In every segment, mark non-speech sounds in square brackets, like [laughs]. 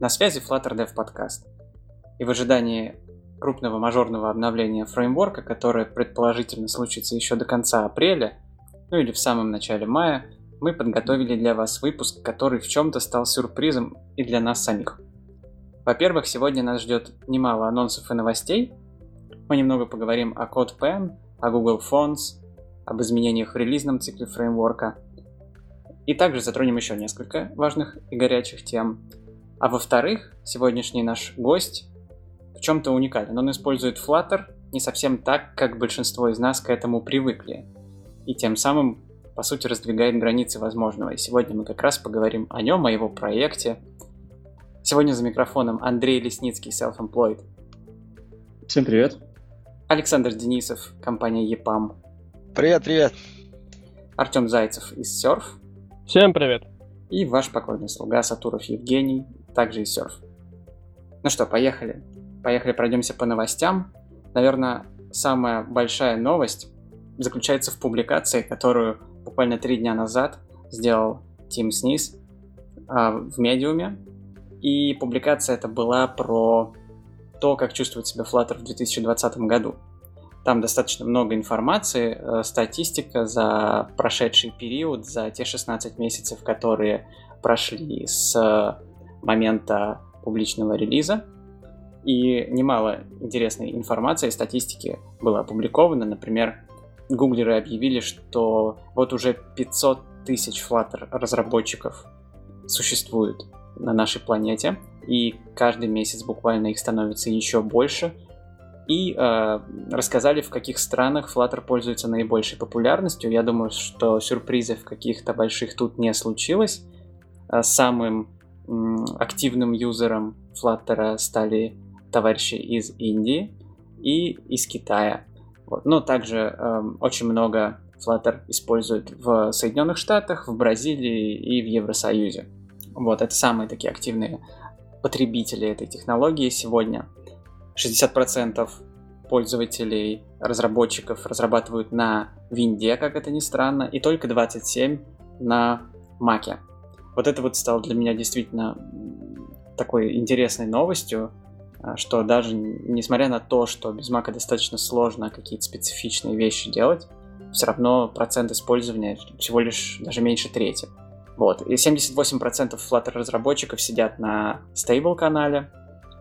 На связи Flutter Dev Podcast. И в ожидании крупного мажорного обновления фреймворка, которое предположительно случится еще до конца апреля, ну или в самом начале мая, мы подготовили для вас выпуск, который в чем-то стал сюрпризом и для нас самих. Во-первых, сегодня нас ждет немало анонсов и новостей. Мы немного поговорим о CodePen, о Google Fonts, об изменениях в релизном цикле фреймворка. И также затронем еще несколько важных и горячих тем. А во-вторых, сегодняшний наш гость в чем-то уникален. Он использует Flutter не совсем так, как большинство из нас к этому привыкли. И тем самым, по сути, раздвигает границы возможного. И сегодня мы как раз поговорим о нем, о его проекте. Сегодня за микрофоном Андрей Лесницкий, Self-Employed. Всем привет. Александр Денисов, компания EPAM. Привет, привет. Артем Зайцев из Surf. Всем привет. И ваш покойный слуга Сатуров Евгений, также из Surf. Ну что, поехали. Поехали, пройдемся по новостям. Наверное, самая большая новость заключается в публикации, которую буквально три дня назад сделал Тим Снис э, в медиуме. И публикация это была про то, как чувствует себя Flutter в 2020 году. Там достаточно много информации, э, статистика за прошедший период, за те 16 месяцев, которые прошли с момента публичного релиза. И немало интересной информации и статистики было опубликовано. Например, гуглеры объявили, что вот уже 500 тысяч Flutter разработчиков существует на нашей планете, и каждый месяц буквально их становится еще больше. И э, рассказали, в каких странах Flutter пользуется наибольшей популярностью. Я думаю, что сюрпризов каких-то больших тут не случилось. Э, самым активным юзером Flutter стали товарищи из Индии и из Китая. Вот. Но также э, очень много Flutter используют в Соединенных Штатах, в Бразилии и в Евросоюзе. Вот, это самые такие активные потребители этой технологии сегодня. 60% пользователей, разработчиков разрабатывают на винде, как это ни странно, и только 27% на маке. Вот это вот стало для меня действительно такой интересной новостью, а, что даже несмотря на то, что без мака достаточно сложно какие-то специфичные вещи делать, все равно процент использования всего лишь даже меньше трети. Вот. И 78% Flutter разработчиков сидят на stable канале,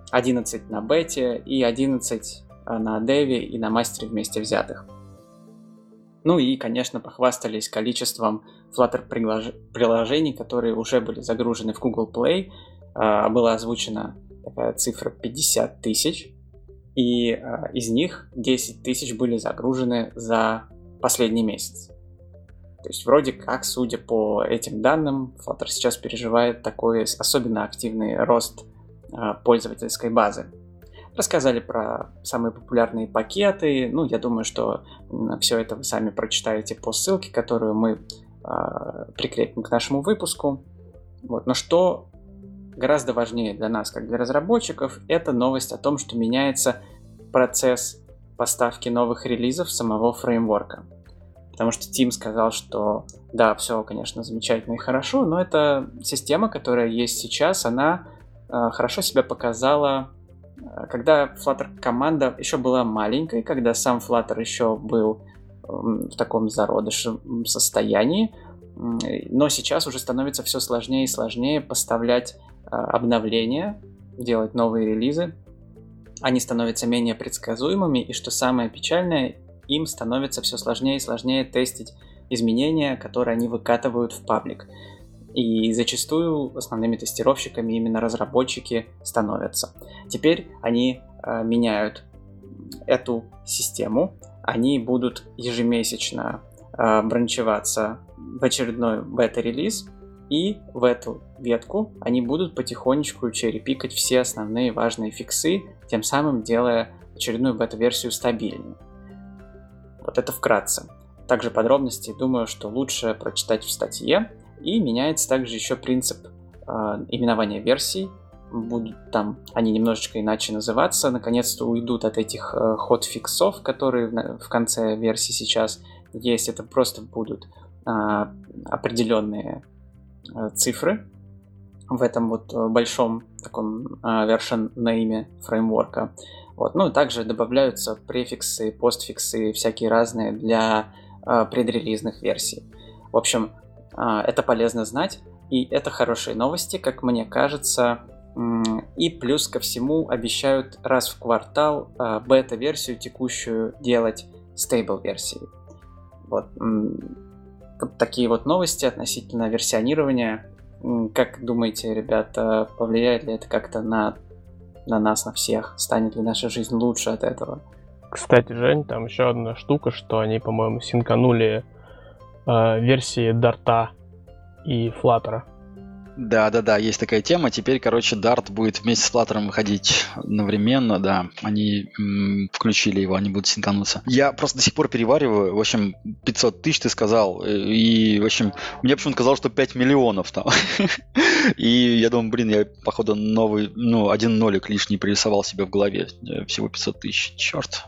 11 на бете и 11 а, на деве и на мастере вместе взятых. Ну и, конечно, похвастались количеством Flutter приложений, которые уже были загружены в Google Play. А, была озвучена такая цифра 50 тысяч, и э, из них 10 тысяч были загружены за последний месяц. То есть вроде как, судя по этим данным, Flutter сейчас переживает такой особенно активный рост э, пользовательской базы. Рассказали про самые популярные пакеты. Ну, я думаю, что все это вы сами прочитаете по ссылке, которую мы прикрепим к нашему выпуску. Вот. Но что гораздо важнее для нас, как для разработчиков, это новость о том, что меняется процесс поставки новых релизов самого фреймворка. Потому что Тим сказал, что да, все, конечно, замечательно и хорошо, но эта система, которая есть сейчас, она э, хорошо себя показала, э, когда Flutter команда еще была маленькой, когда сам Flutter еще был в таком зародышем состоянии, но сейчас уже становится все сложнее и сложнее поставлять а, обновления, делать новые релизы. Они становятся менее предсказуемыми, и что самое печальное, им становится все сложнее и сложнее тестить изменения, которые они выкатывают в паблик. И зачастую основными тестировщиками именно разработчики становятся. Теперь они э, меняют эту систему, они будут ежемесячно э, бранчеваться в очередной бета-релиз, и в эту ветку они будут потихонечку черепикать все основные важные фиксы, тем самым делая очередную бета-версию стабильной. Вот это вкратце. Также подробности, думаю, что лучше прочитать в статье. И меняется также еще принцип э, именования версий. Будут там они немножечко иначе называться. Наконец-то уйдут от этих э, которые в, в конце версии сейчас есть. Это просто будут э, определенные Э, цифры, в этом вот э, большом таком version name фреймворка. Вот. Ну и также добавляются префиксы, постфиксы всякие разные для предрелизных версий. В общем, это полезно знать, и это хорошие новости, как мне кажется. И плюс ко всему обещают раз в квартал бета-версию текущую делать стейбл версией. Вот. вот такие вот новости относительно версионирования. Как думаете, ребята, повлияет ли это как-то на, на нас, на всех? Станет ли наша жизнь лучше от этого? Кстати, Жень, там еще одна штука, что они, по-моему, синканули э, версии Дарта и Флаттера. Да, да, да, есть такая тема. Теперь, короче, Dart будет вместе с Flutter выходить одновременно, да. Они м- включили его, они будут синкануться. Я просто до сих пор перевариваю. В общем, 500 тысяч ты сказал. Э, и, в общем, мне почему-то казалось, что 5 миллионов там. [laughs] И я думаю, блин, я, походу, новый, ну, один нолик лишний пририсовал себе в голове. Э, всего 500 тысяч. Черт.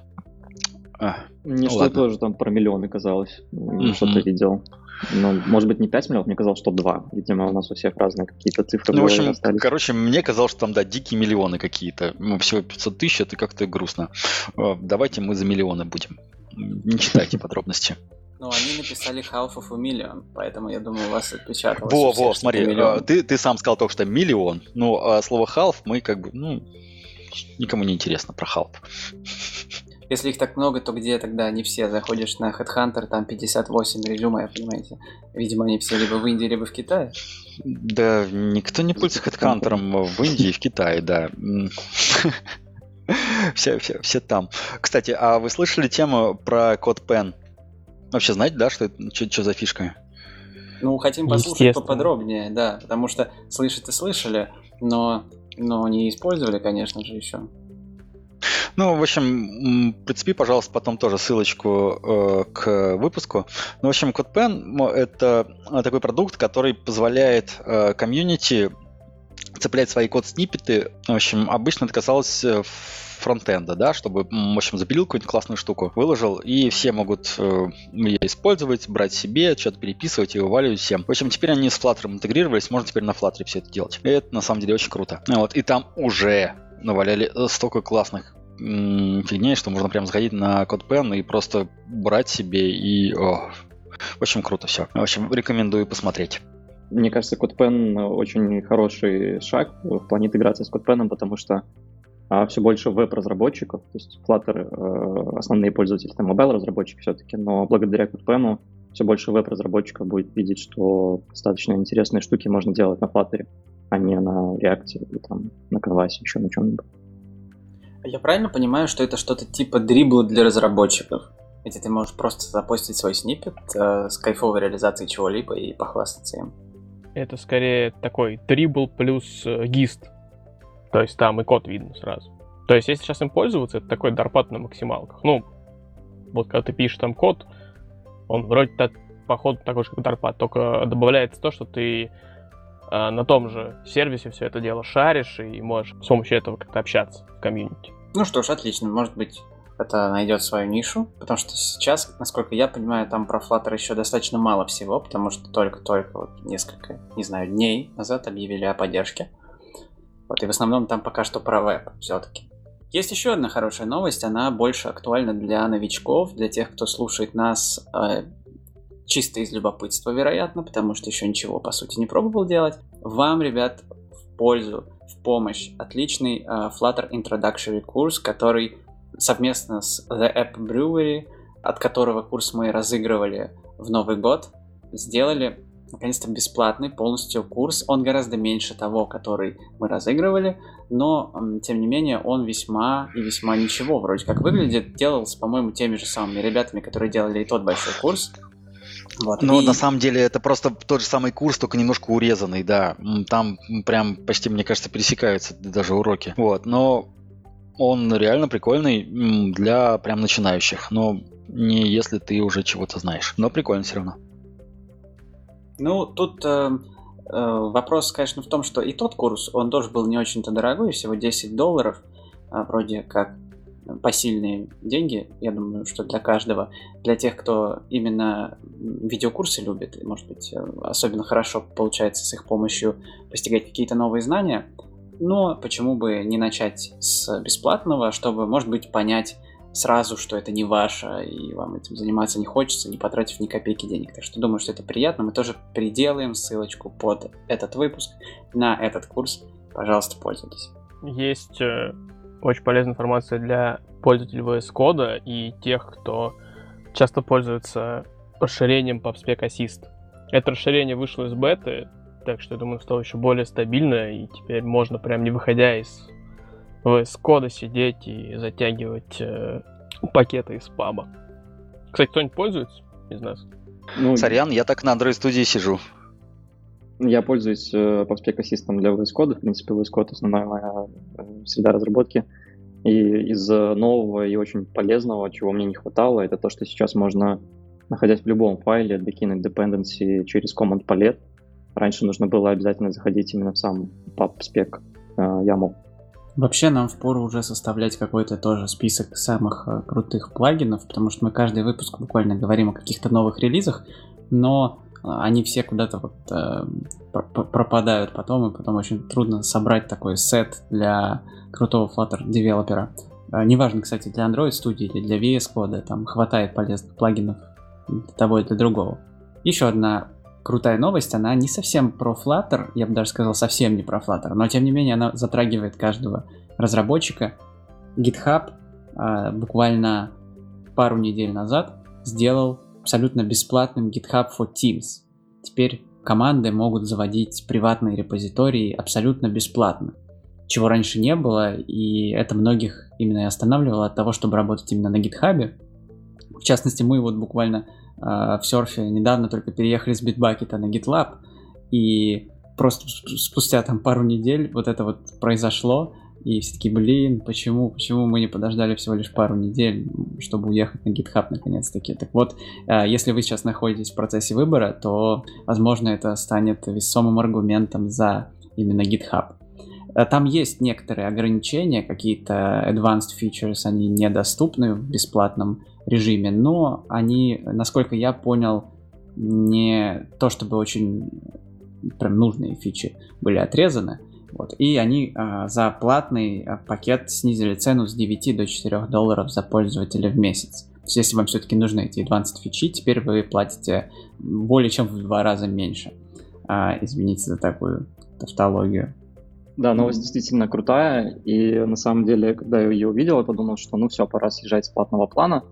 А, Мне ну, что тоже там про миллионы казалось. Mm-hmm. Что-то видел. Ну, может быть, не 5 миллионов, мне казалось, что 2. Видимо, у нас у всех разные какие-то цифры Ну, в общем, остались. короче, мне казалось, что там, да, дикие миллионы какие-то. Ну, всего 500 тысяч, это как-то грустно. Давайте мы за миллионы будем. Не читайте [laughs] подробности. Ну, они написали half of a million, поэтому я думаю, у вас отпечаталось. Во, во, смотри, а, ты, ты сам сказал только что миллион, но а слово half мы как бы, ну, никому не интересно про half. Если их так много, то где тогда не все? Заходишь на Headhunter, там 58 резюме, понимаете? Видимо, они все либо в Индии, либо в Китае. Да, никто не пользуется Headhunter в Индии и в Китае, да. [laughs] Все, все, все там. Кстати, а вы слышали тему про код Pen? Вообще знаете, да, что это, что, что за фишка? Ну, хотим послушать поподробнее, да, потому что слышать и слышали, но, но не использовали, конечно же, еще. Ну, в общем, прицепи, пожалуйста, потом тоже ссылочку э, к выпуску. Ну, в общем, CodePen — это такой продукт, который позволяет э, комьюнити цеплять свои код-сниппеты. В общем, обычно это касалось э, фронтенда, да, чтобы, в общем, запилил какую-нибудь классную штуку, выложил, и все могут э, ее использовать, брать себе, что-то переписывать и вываливать всем. В общем, теперь они с Flutter интегрировались, можно теперь на Flutter все это делать. И это, на самом деле, очень круто. Вот, и там уже наваляли э, столько классных фигней, что можно прям заходить на CodePen и просто брать себе и... О, общем, круто все. В общем, рекомендую посмотреть. Мне кажется, CodePen очень хороший шаг в плане интеграции с CodePen, потому что а, все больше веб-разработчиков, то есть Flutter э, основные пользователи, там мобайл-разработчики все-таки, но благодаря CodePen все больше веб-разработчиков будет видеть, что достаточно интересные штуки можно делать на Flutter, а не на React или там на Canvas, еще на чем-нибудь. Я правильно понимаю, что это что-то типа дрибла для разработчиков? Где ты можешь просто запостить свой сниппет э, с кайфовой реализацией чего-либо и похвастаться им. Это скорее такой дрибл плюс э, гист. То есть там и код видно сразу. То есть если сейчас им пользоваться, это такой дарпат на максималках. Ну, вот когда ты пишешь там код, он вроде так, походу такой же, как дарпат, только добавляется то, что ты а, на том же сервисе все это дело шаришь и можешь с помощью этого как-то общаться в комьюнити. Ну что ж, отлично. Может быть, это найдет свою нишу, потому что сейчас, насколько я понимаю, там про Flutter еще достаточно мало всего, потому что только-только вот несколько, не знаю, дней назад объявили о поддержке. Вот, и в основном там пока что про веб все-таки. Есть еще одна хорошая новость, она больше актуальна для новичков, для тех, кто слушает нас э, чисто из любопытства, вероятно, потому что еще ничего, по сути, не пробовал делать. Вам, ребят, в пользу, в помощь отличный uh, Flutter Introductory курс, который совместно с The App Brewery, от которого курс мы разыгрывали в Новый год, сделали наконец-то бесплатный полностью курс. Он гораздо меньше того, который мы разыгрывали, но, тем не менее, он весьма и весьма ничего вроде как выглядит. Делался, по-моему, теми же самыми ребятами, которые делали и тот большой курс. Вот. Но и... на самом деле это просто тот же самый курс, только немножко урезанный, да. Там прям почти, мне кажется, пересекаются даже уроки. Вот, но он реально прикольный для прям начинающих. Но не если ты уже чего-то знаешь. Но прикольно все равно. Ну, тут э, э, вопрос, конечно, в том, что и тот курс, он тоже был не очень-то дорогой, всего 10 долларов, э, вроде как посильные деньги, я думаю, что для каждого. Для тех, кто именно видеокурсы любит, может быть, э, особенно хорошо получается с их помощью постигать какие-то новые знания, но почему бы не начать с бесплатного, чтобы, может быть, понять сразу, что это не ваше, и вам этим заниматься не хочется, не потратив ни копейки денег. Так что думаю, что это приятно. Мы тоже приделаем ссылочку под этот выпуск на этот курс. Пожалуйста, пользуйтесь. Есть э, очень полезная информация для пользователей VS Code и тех, кто часто пользуется расширением PubSpec Assist. Это расширение вышло из беты, так что, я думаю, стало еще более стабильно, и теперь можно прям не выходя из VS Code сидеть и затягивать э, пакеты из паба. Кстати, кто-нибудь пользуется из нас? Ну, Сорян, я так на Android студии сижу. Я пользуюсь э, PubSpec Assistant для VS Code. В принципе, VS Code основная моя э, среда разработки. И из нового и очень полезного, чего мне не хватало, это то, что сейчас можно, находясь в любом файле, докинуть dependency через command palette. Раньше нужно было обязательно заходить именно в сам PubSpec э, YAML. Вообще нам впору уже составлять какой-то тоже список самых э, крутых плагинов, потому что мы каждый выпуск буквально говорим о каких-то новых релизах, но они все куда-то вот э, пропадают потом, и потом очень трудно собрать такой сет для крутого Flutter девелопера. Э, неважно, кстати, для Android студии или для VS Code, там хватает полезных плагинов для того и для другого. Еще одна крутая новость, она не совсем про Flutter, я бы даже сказал, совсем не про Flutter, но тем не менее она затрагивает каждого разработчика. GitHub э, буквально пару недель назад сделал абсолютно бесплатным GitHub for Teams. Теперь команды могут заводить приватные репозитории абсолютно бесплатно, чего раньше не было, и это многих именно и останавливало от того, чтобы работать именно на GitHub. В частности, мы вот буквально в серфе недавно только переехали с Bitbucket на GitLab, и просто спустя там пару недель вот это вот произошло, и все таки блин, почему, почему мы не подождали всего лишь пару недель, чтобы уехать на GitHub наконец-таки. Так вот, э, если вы сейчас находитесь в процессе выбора, то, возможно, это станет весомым аргументом за именно GitHub. Э, там есть некоторые ограничения, какие-то advanced features, они недоступны в бесплатном режиме, но они, насколько я понял, не то чтобы очень прям нужные фичи были отрезаны, вот. И они а, за платный а, пакет снизили цену с 9 до 4 долларов за пользователя в месяц. То есть, если вам все-таки нужны эти advanced фичи, теперь вы платите более чем в два раза меньше. А, извините за такую тавтологию. Да, новость действительно крутая, и на самом деле, когда я ее увидел, я подумал, что ну все, пора съезжать с платного плана.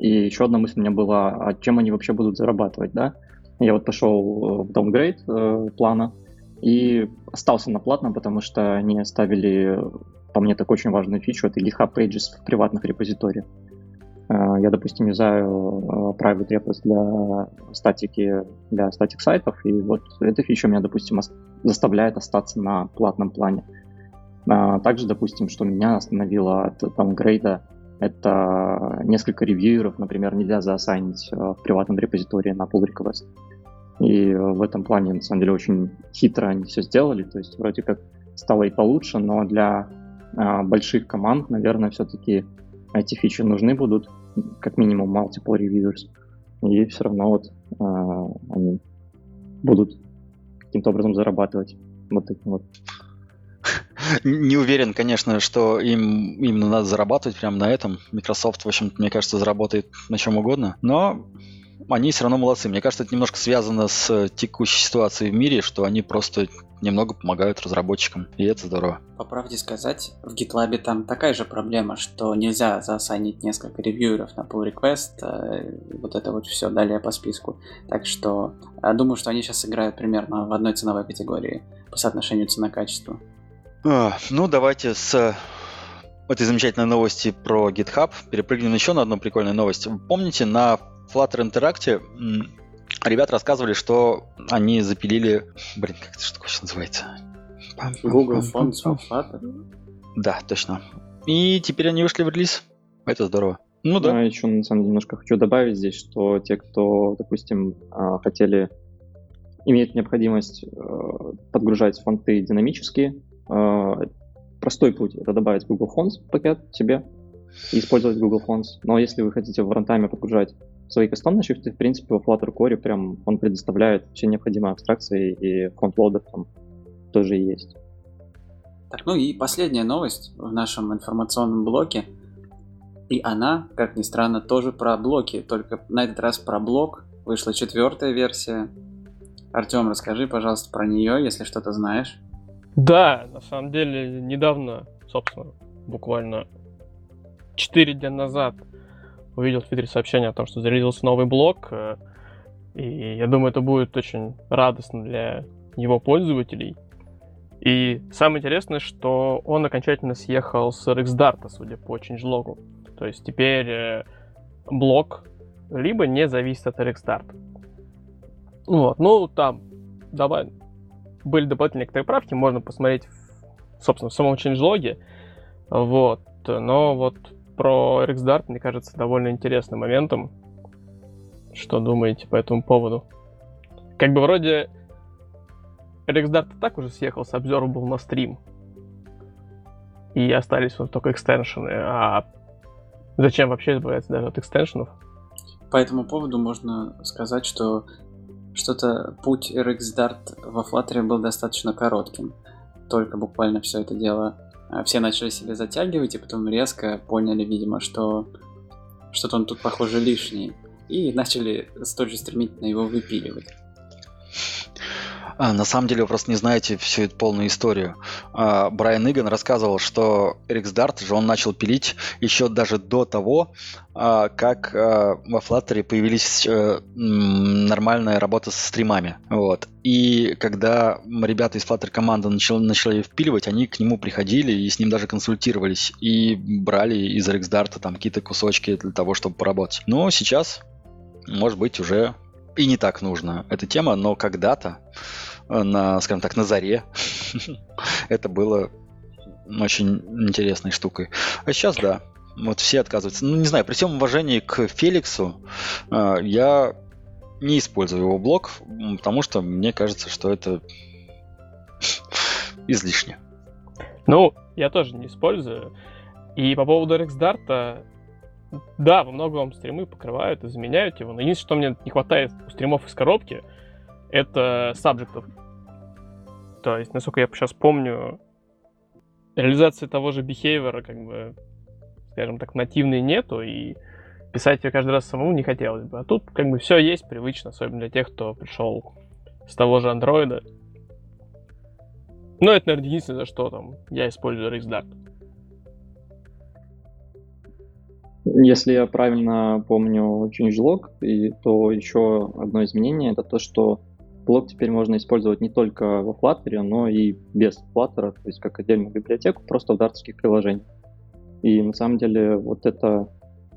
И еще одна мысль у меня была, а чем они вообще будут зарабатывать, да? Я вот пошел в downgrade э, плана, и остался на платном, потому что они оставили, по мне, так очень важную фичу, это GitHub Pages в приватных репозиториях. Э, я, допустим, юзаю э, private repos для статики, для статик сайтов, и вот эта фича меня, допустим, заставляет остаться на платном плане. Э, также, допустим, что меня остановило от даунгрейда, это несколько ревьюеров, например, нельзя заосайнить в приватном репозитории на pull request. И в этом плане, на самом деле, очень хитро они все сделали. То есть вроде как стало и получше, но для а, больших команд, наверное, все-таки эти фичи нужны будут, как минимум multiple reviewers. И все равно вот а, они будут каким-то образом зарабатывать вот этим вот. Не уверен, конечно, что им именно надо зарабатывать прямо на этом. Microsoft, в общем мне кажется, заработает на чем угодно. Но они все равно молодцы. Мне кажется, это немножко связано с э, текущей ситуацией в мире, что они просто немного помогают разработчикам, и это здорово. По правде сказать, в GitLab там такая же проблема, что нельзя заосанить несколько ревьюеров на pull request, э, вот это вот все далее по списку. Так что я думаю, что они сейчас играют примерно в одной ценовой категории по соотношению цена-качество. А, ну, давайте с этой замечательной новости про GitHub перепрыгнем еще на одну прикольную новость. Помните, на Flutter Interactive ребят рассказывали, что они запилили... Блин, как это штука сейчас называется? Google Fonts for Flutter? Да, точно. И теперь они вышли в релиз. Это здорово. Ну да. А еще, на самом деле, немножко хочу добавить здесь, что те, кто, допустим, а, хотели, имеют необходимость э, подгружать фонты динамически, э, простой путь — это добавить Google Fonts пакет себе, и использовать Google Fonts. Но если вы хотите в рантайме подгружать свои кастомные шрифты, в принципе, во Flutter Core прям он предоставляет все необходимые абстракции, и фронтлоадер там тоже есть. Так, ну и последняя новость в нашем информационном блоке. И она, как ни странно, тоже про блоки, только на этот раз про блок. Вышла четвертая версия. Артем, расскажи, пожалуйста, про нее, если что-то знаешь. Да, на самом деле, недавно, собственно, буквально 4 дня назад увидел в Твиттере сообщение о том, что зарядился новый блок. Э, и я думаю, это будет очень радостно для его пользователей. И самое интересное, что он окончательно съехал с RxDart, судя по changelog. То есть теперь э, блок либо не зависит от RxDart. Вот, ну там давай, были дополнительные некоторые правки, можно посмотреть, собственно, в самом changelog. Вот, но вот про RxDart, мне кажется, довольно интересным моментом. Что думаете по этому поводу? Как бы вроде RxDart так уже съехал с Observable на стрим. И остались вот только экстеншены. А зачем вообще избавляться даже от экстеншенов? По этому поводу можно сказать, что что-то путь RxDart во Flutter был достаточно коротким. Только буквально все это дело а, все начали себе затягивать, и потом резко поняли, видимо, что что-то он тут, похоже, лишний. И начали столь же стремительно его выпиливать. А, на самом деле вы просто не знаете всю эту полную историю. А, Брайан Иган рассказывал, что Эрикс Дарт же он начал пилить еще даже до того, а, как во Flutter появились а, нормальная работа со стримами. Вот. И когда ребята из Flutter команды начали, начали впиливать, они к нему приходили и с ним даже консультировались и брали из Эрикс Дарта там какие-то кусочки для того, чтобы поработать. Но сейчас, может быть, уже и не так нужна эта тема, но когда-то на, скажем так, на заре. Это было очень интересной штукой. А сейчас, да, вот все отказываются. Ну, не знаю, при всем уважении к Феликсу, э, я не использую его блог, потому что мне кажется, что это излишне. Ну, я тоже не использую. И по поводу RxDart, да, во многом стримы покрывают и заменяют его, но единственное, что мне не хватает у стримов из коробки, это сабжектов. То есть, насколько я сейчас помню, реализации того же behavior, как бы, скажем так, нативной нету, и писать ее каждый раз самому не хотелось бы. А тут как бы все есть привычно, особенно для тех, кто пришел с того же андроида. Ну, это, наверное, единственное, за что там я использую RxDart. Если я правильно помню changelog, то еще одно изменение это то, что блок теперь можно использовать не только во Flutter, но и без Flutter, то есть как отдельную библиотеку, просто в дартовских приложениях. И на самом деле вот это,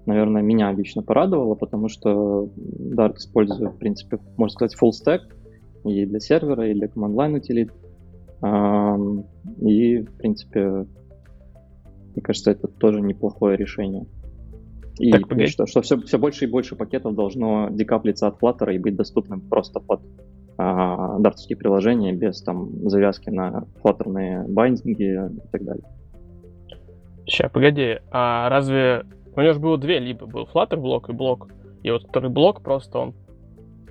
наверное, меня лично порадовало, потому что Dart использует, в принципе, можно сказать, full stack и для сервера, и для command-line утилит. И, в принципе, мне кажется, это тоже неплохое решение. И так, что, что все, все больше и больше пакетов должно декаплиться от Flutter и быть доступным просто под дартовские приложения без там завязки на флаттерные байдинги и так далее. Сейчас, погоди, а разве у него же было две либо был Flutter блок и блок, и вот второй блок просто он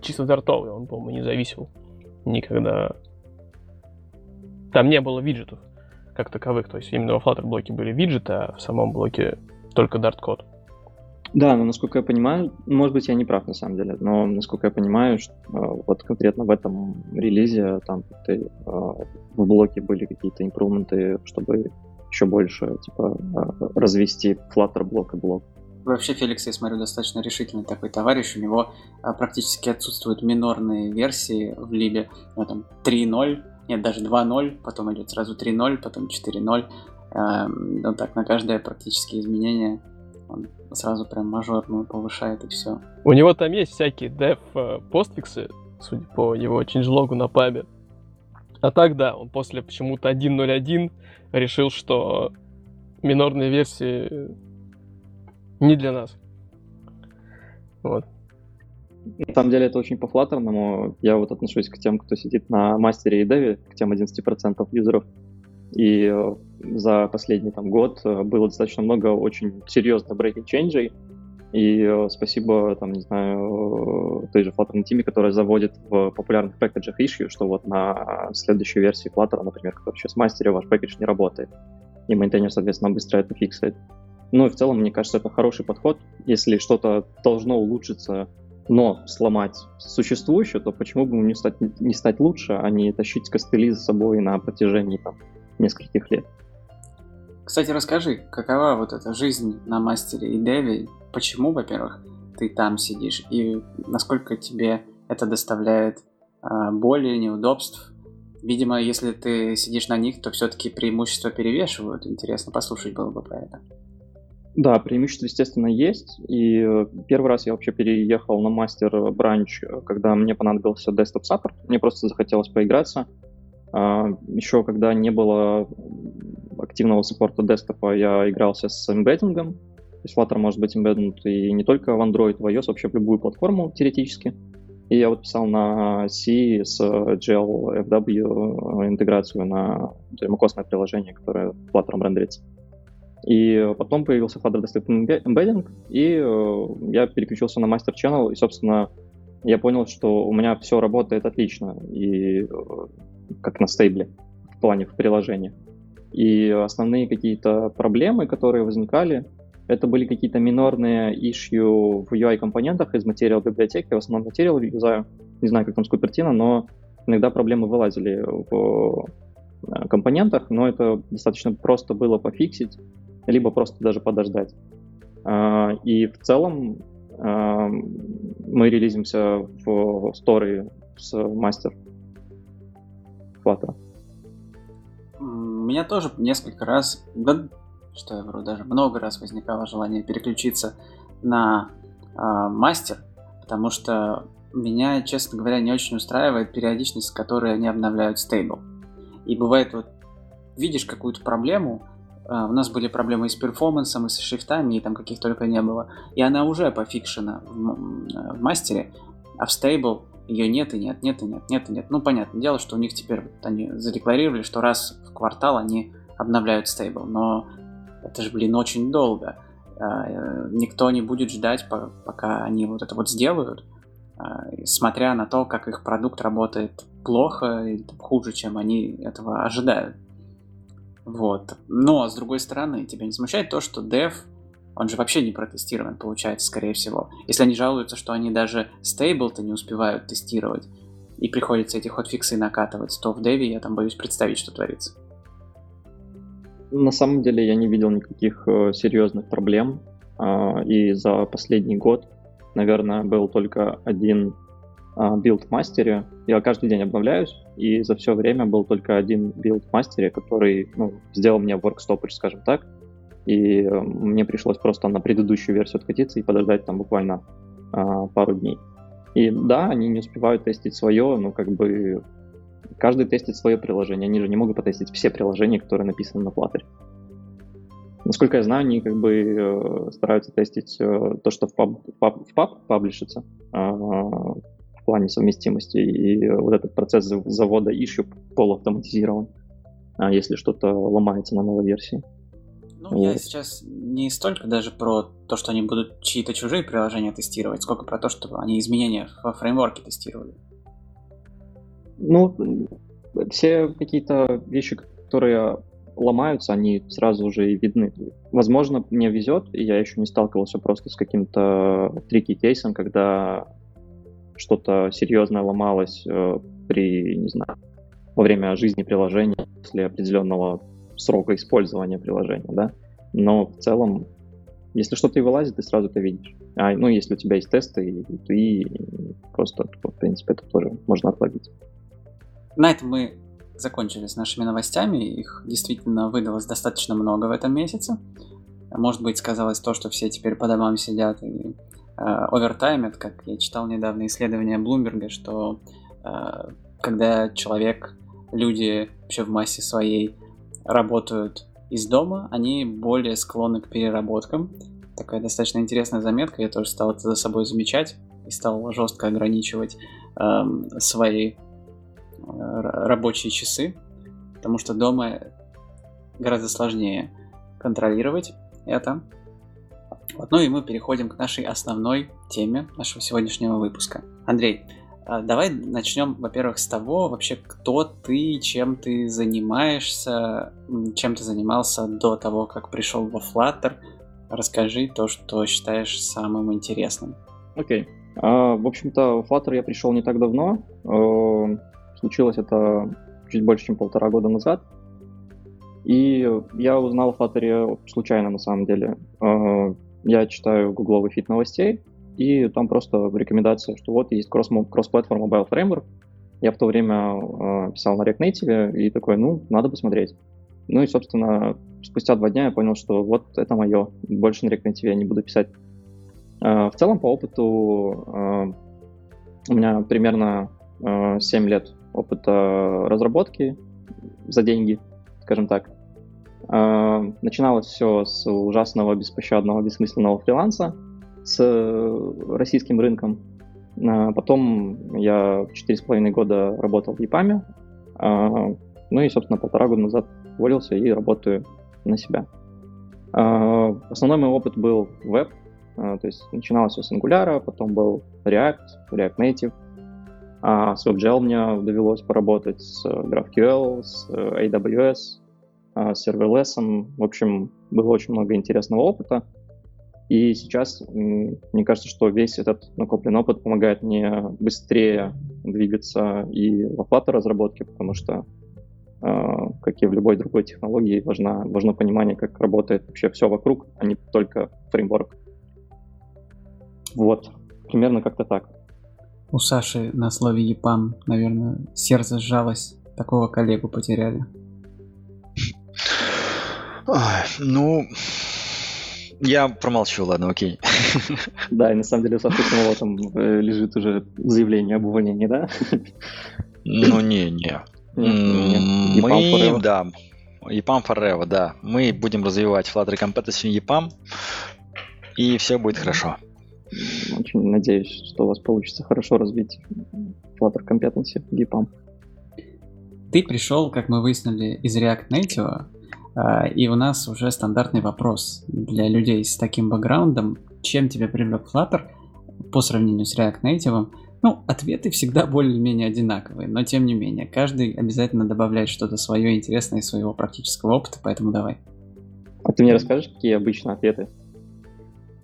чисто дартовый, он, по-моему, не зависел никогда. Там не было виджетов как таковых, то есть именно во Flutter блоке были виджеты, а в самом блоке только Dart код. Да, но насколько я понимаю, может быть, я не прав на самом деле, но насколько я понимаю, что, э, вот конкретно в этом релизе там ты, э, в блоке были какие-то импрувменты, чтобы еще больше типа э, развести Flutter блок и блок. Вообще Феликс, я смотрю, достаточно решительный такой товарищ. У него практически отсутствуют минорные версии в либе. Ну, там 3.0, нет, даже 2.0, потом идет сразу 3.0, потом 4.0. Эм, вот так, на каждое практически изменение он сразу прям мажорную повышает и все. У него там есть всякие dev э, постфиксы, судя по его changelogу на пабе. А так да, он после почему-то 1.0.1 решил, что минорные версии не для нас. Вот. На самом деле это очень по-флаттерному. Я вот отношусь к тем, кто сидит на мастере и деве, к тем 11% юзеров. И э, за последний там, год э, было достаточно много очень серьезных breaking change, и э, спасибо, там, не знаю, той же Flutter Team, которая заводит в популярных пэкэджах issue, что вот на следующей версии Flutter, например, которая сейчас в мастере, ваш пэкэдж не работает. И maintainer, соответственно, быстро это fix ит. Ну и в целом, мне кажется, это хороший подход. Если что-то должно улучшиться, но сломать существующее, то почему бы не стать, не стать лучше, а не тащить костыли за собой на протяжении там, нескольких лет. Кстати, расскажи, какова вот эта жизнь на мастере и dev е? Почему, во-первых, ты там сидишь? И насколько тебе это доставляет а, боли, неудобств? Видимо, если ты сидишь на них, то все-таки преимущества перевешивают. Интересно послушать было бы про это. Да, преимущества, естественно, есть. И э, первый раз я вообще переехал на мастер бранч, когда мне понадобился desktop support. Мне просто захотелось поиграться. А, Еще когда не было активного саппорта десктопа, я игрался с эмбеддингом. То есть Flutter может быть эмбеддинг и не только в Android, в iOS, вообще в любую платформу теоретически. И я вот писал на C с GLFW интеграцию на macOS приложение, которое Flutter рендерится. И потом появился Flutter Desktop Embedding, и э, я переключился на Master Channel, и, собственно, я понял, что у меня все работает отлично, и э, как на стейбле в плане в приложении. И основные какие-то проблемы, которые возникали, это были какие-то минорные issue в UI-компонентах из материал библиотеки. В основном материал юзаю. Не знаю, как там с Купертино, но иногда проблемы вылазили в э, компонентах, но это достаточно просто было пофиксить, либо просто даже подождать. А, и в целом а, мы релизимся в сторы с мастер У меня тоже несколько раз, да, что я вру, даже много раз возникало желание переключиться на э, мастер, потому что меня, честно говоря, не очень устраивает периодичность, с которой они обновляют стейбл. И бывает, вот видишь какую-то проблему, э, у нас были проблемы и с перформансом, и с шрифтами, и там каких только не было, и она уже пофикшена в, в мастере, а в стейбл ее нет и нет, нет и нет, нет и нет. Ну, понятное дело, что у них теперь вот они задекларировали, что раз в квартал они обновляют стейбл, но это же, блин, очень долго. А, э, никто не будет ждать, пока они вот это вот сделают, а, смотря на то, как их продукт работает плохо или хуже, чем они этого ожидают. Вот. Но, с другой стороны, тебя не смущает то, что Dev он же вообще не протестирован, получается, скорее всего. Если они жалуются, что они даже стейбл-то не успевают тестировать, и приходится эти хотфиксы накатывать, то в Dev я там боюсь представить, что творится. На самом деле я не видел никаких э, серьезных проблем, э, и за последний год, наверное, был только один э, build в мастере. Я каждый день обновляюсь, и за все время был только один build в мастере, который ну, сделал мне work stoppage, скажем так, и э, мне пришлось просто на предыдущую версию откатиться и подождать там буквально э, пару дней. И да, они не успевают тестить свое, но как бы каждый тестит свое приложение. Они же не могут потестить все приложения, которые написаны на Flutter. Насколько я знаю, они как бы э, стараются тестить э, то, что в паб, паб, в паб паблишится э, в плане совместимости. И вот этот процесс завода issue полуавтоматизирован, э, если что-то ломается на новой версии. Ну, я сейчас не столько даже про то, что они будут чьи-то чужие приложения тестировать, сколько про то, что они изменения во фреймворке тестировали. Ну, все какие-то вещи, которые ломаются, они сразу уже и видны. Возможно, мне везет, и я еще не сталкивался просто с каким-то трики кейсом, когда что-то серьезное ломалось э, при, не знаю, во время жизни приложения после определенного срока использования приложения, да. Но в целом, если что-то и вылазит, ты сразу это видишь. А, ну, если у тебя есть тесты, ты просто, в принципе, это тоже можно отладить. На этом мы закончили с нашими новостями. Их действительно выдалось достаточно много в этом месяце. Может быть, сказалось то, что все теперь по домам сидят и овертаймят, как я читал недавно исследование Блумберга, что э, когда человек, люди вообще в массе своей работают из дома, они более склонны к переработкам. Такая достаточно интересная заметка, я тоже стал это за собой замечать и стал жестко ограничивать э, свои рабочие часы, потому что дома гораздо сложнее контролировать это. Вот. Ну и мы переходим к нашей основной теме нашего сегодняшнего выпуска. Андрей, давай начнем, во-первых, с того, вообще, кто ты, чем ты занимаешься, чем ты занимался до того, как пришел во Flutter. Расскажи то, что считаешь самым интересным. Окей. Okay. Uh, в общем-то, в Flutter я пришел не так давно. Uh, случилось это чуть больше, чем полтора года назад. И я узнал о Flutter случайно, на самом деле. Uh, я читаю гугловый фит новостей, и там просто рекомендация, что вот есть кросс-платформ Mobile Framework. Я в то время э, писал на React Native и такой, ну, надо посмотреть. Ну и, собственно, спустя два дня я понял, что вот это мое. Больше на React Native я не буду писать. Э, в целом, по опыту э, у меня примерно э, 7 лет опыта разработки за деньги, скажем так. Э, начиналось все с ужасного, беспощадного, бессмысленного фриланса – с э, российским рынком. А потом я 4,5 года работал в ЕПАМе, а, ну и, собственно, полтора года назад уволился и работаю на себя. А, основной мой опыт был веб, то есть начиналось все с Angular, потом был React, React Native, а с WebGL мне довелось поработать с GraphQL, с AWS, с Serverless. В общем, было очень много интересного опыта. И сейчас мне кажется, что весь этот накопленный опыт помогает мне быстрее двигаться и в Flutter разработке, потому что, а, как и в любой другой технологии, важно, важно понимание, как работает вообще все вокруг, а не только фреймворк. Вот, примерно как-то так. У Саши на слове EPAM, наверное, сердце сжалось. Такого коллегу потеряли. ну, я промолчу, ладно, окей. [laughs] Да, и на самом деле у Саши самого там э, лежит уже заявление об увольнении, да? Ну, не, не. Мы, да, EPAM Forever, да. Мы будем развивать Flutter Competency EPAM, и все будет хорошо. Очень надеюсь, что у вас получится хорошо развить Flutter Competency EPAM. Ты пришел, как мы выяснили, из React Native, и у нас уже стандартный вопрос для людей с таким бэкграундом. Чем тебя привлек Flutter по сравнению с React Native? Ну, ответы всегда [laughs] более-менее одинаковые, но тем не менее, каждый обязательно добавляет что-то свое интересное из своего практического опыта, поэтому давай. А ты мне расскажешь, какие обычно ответы?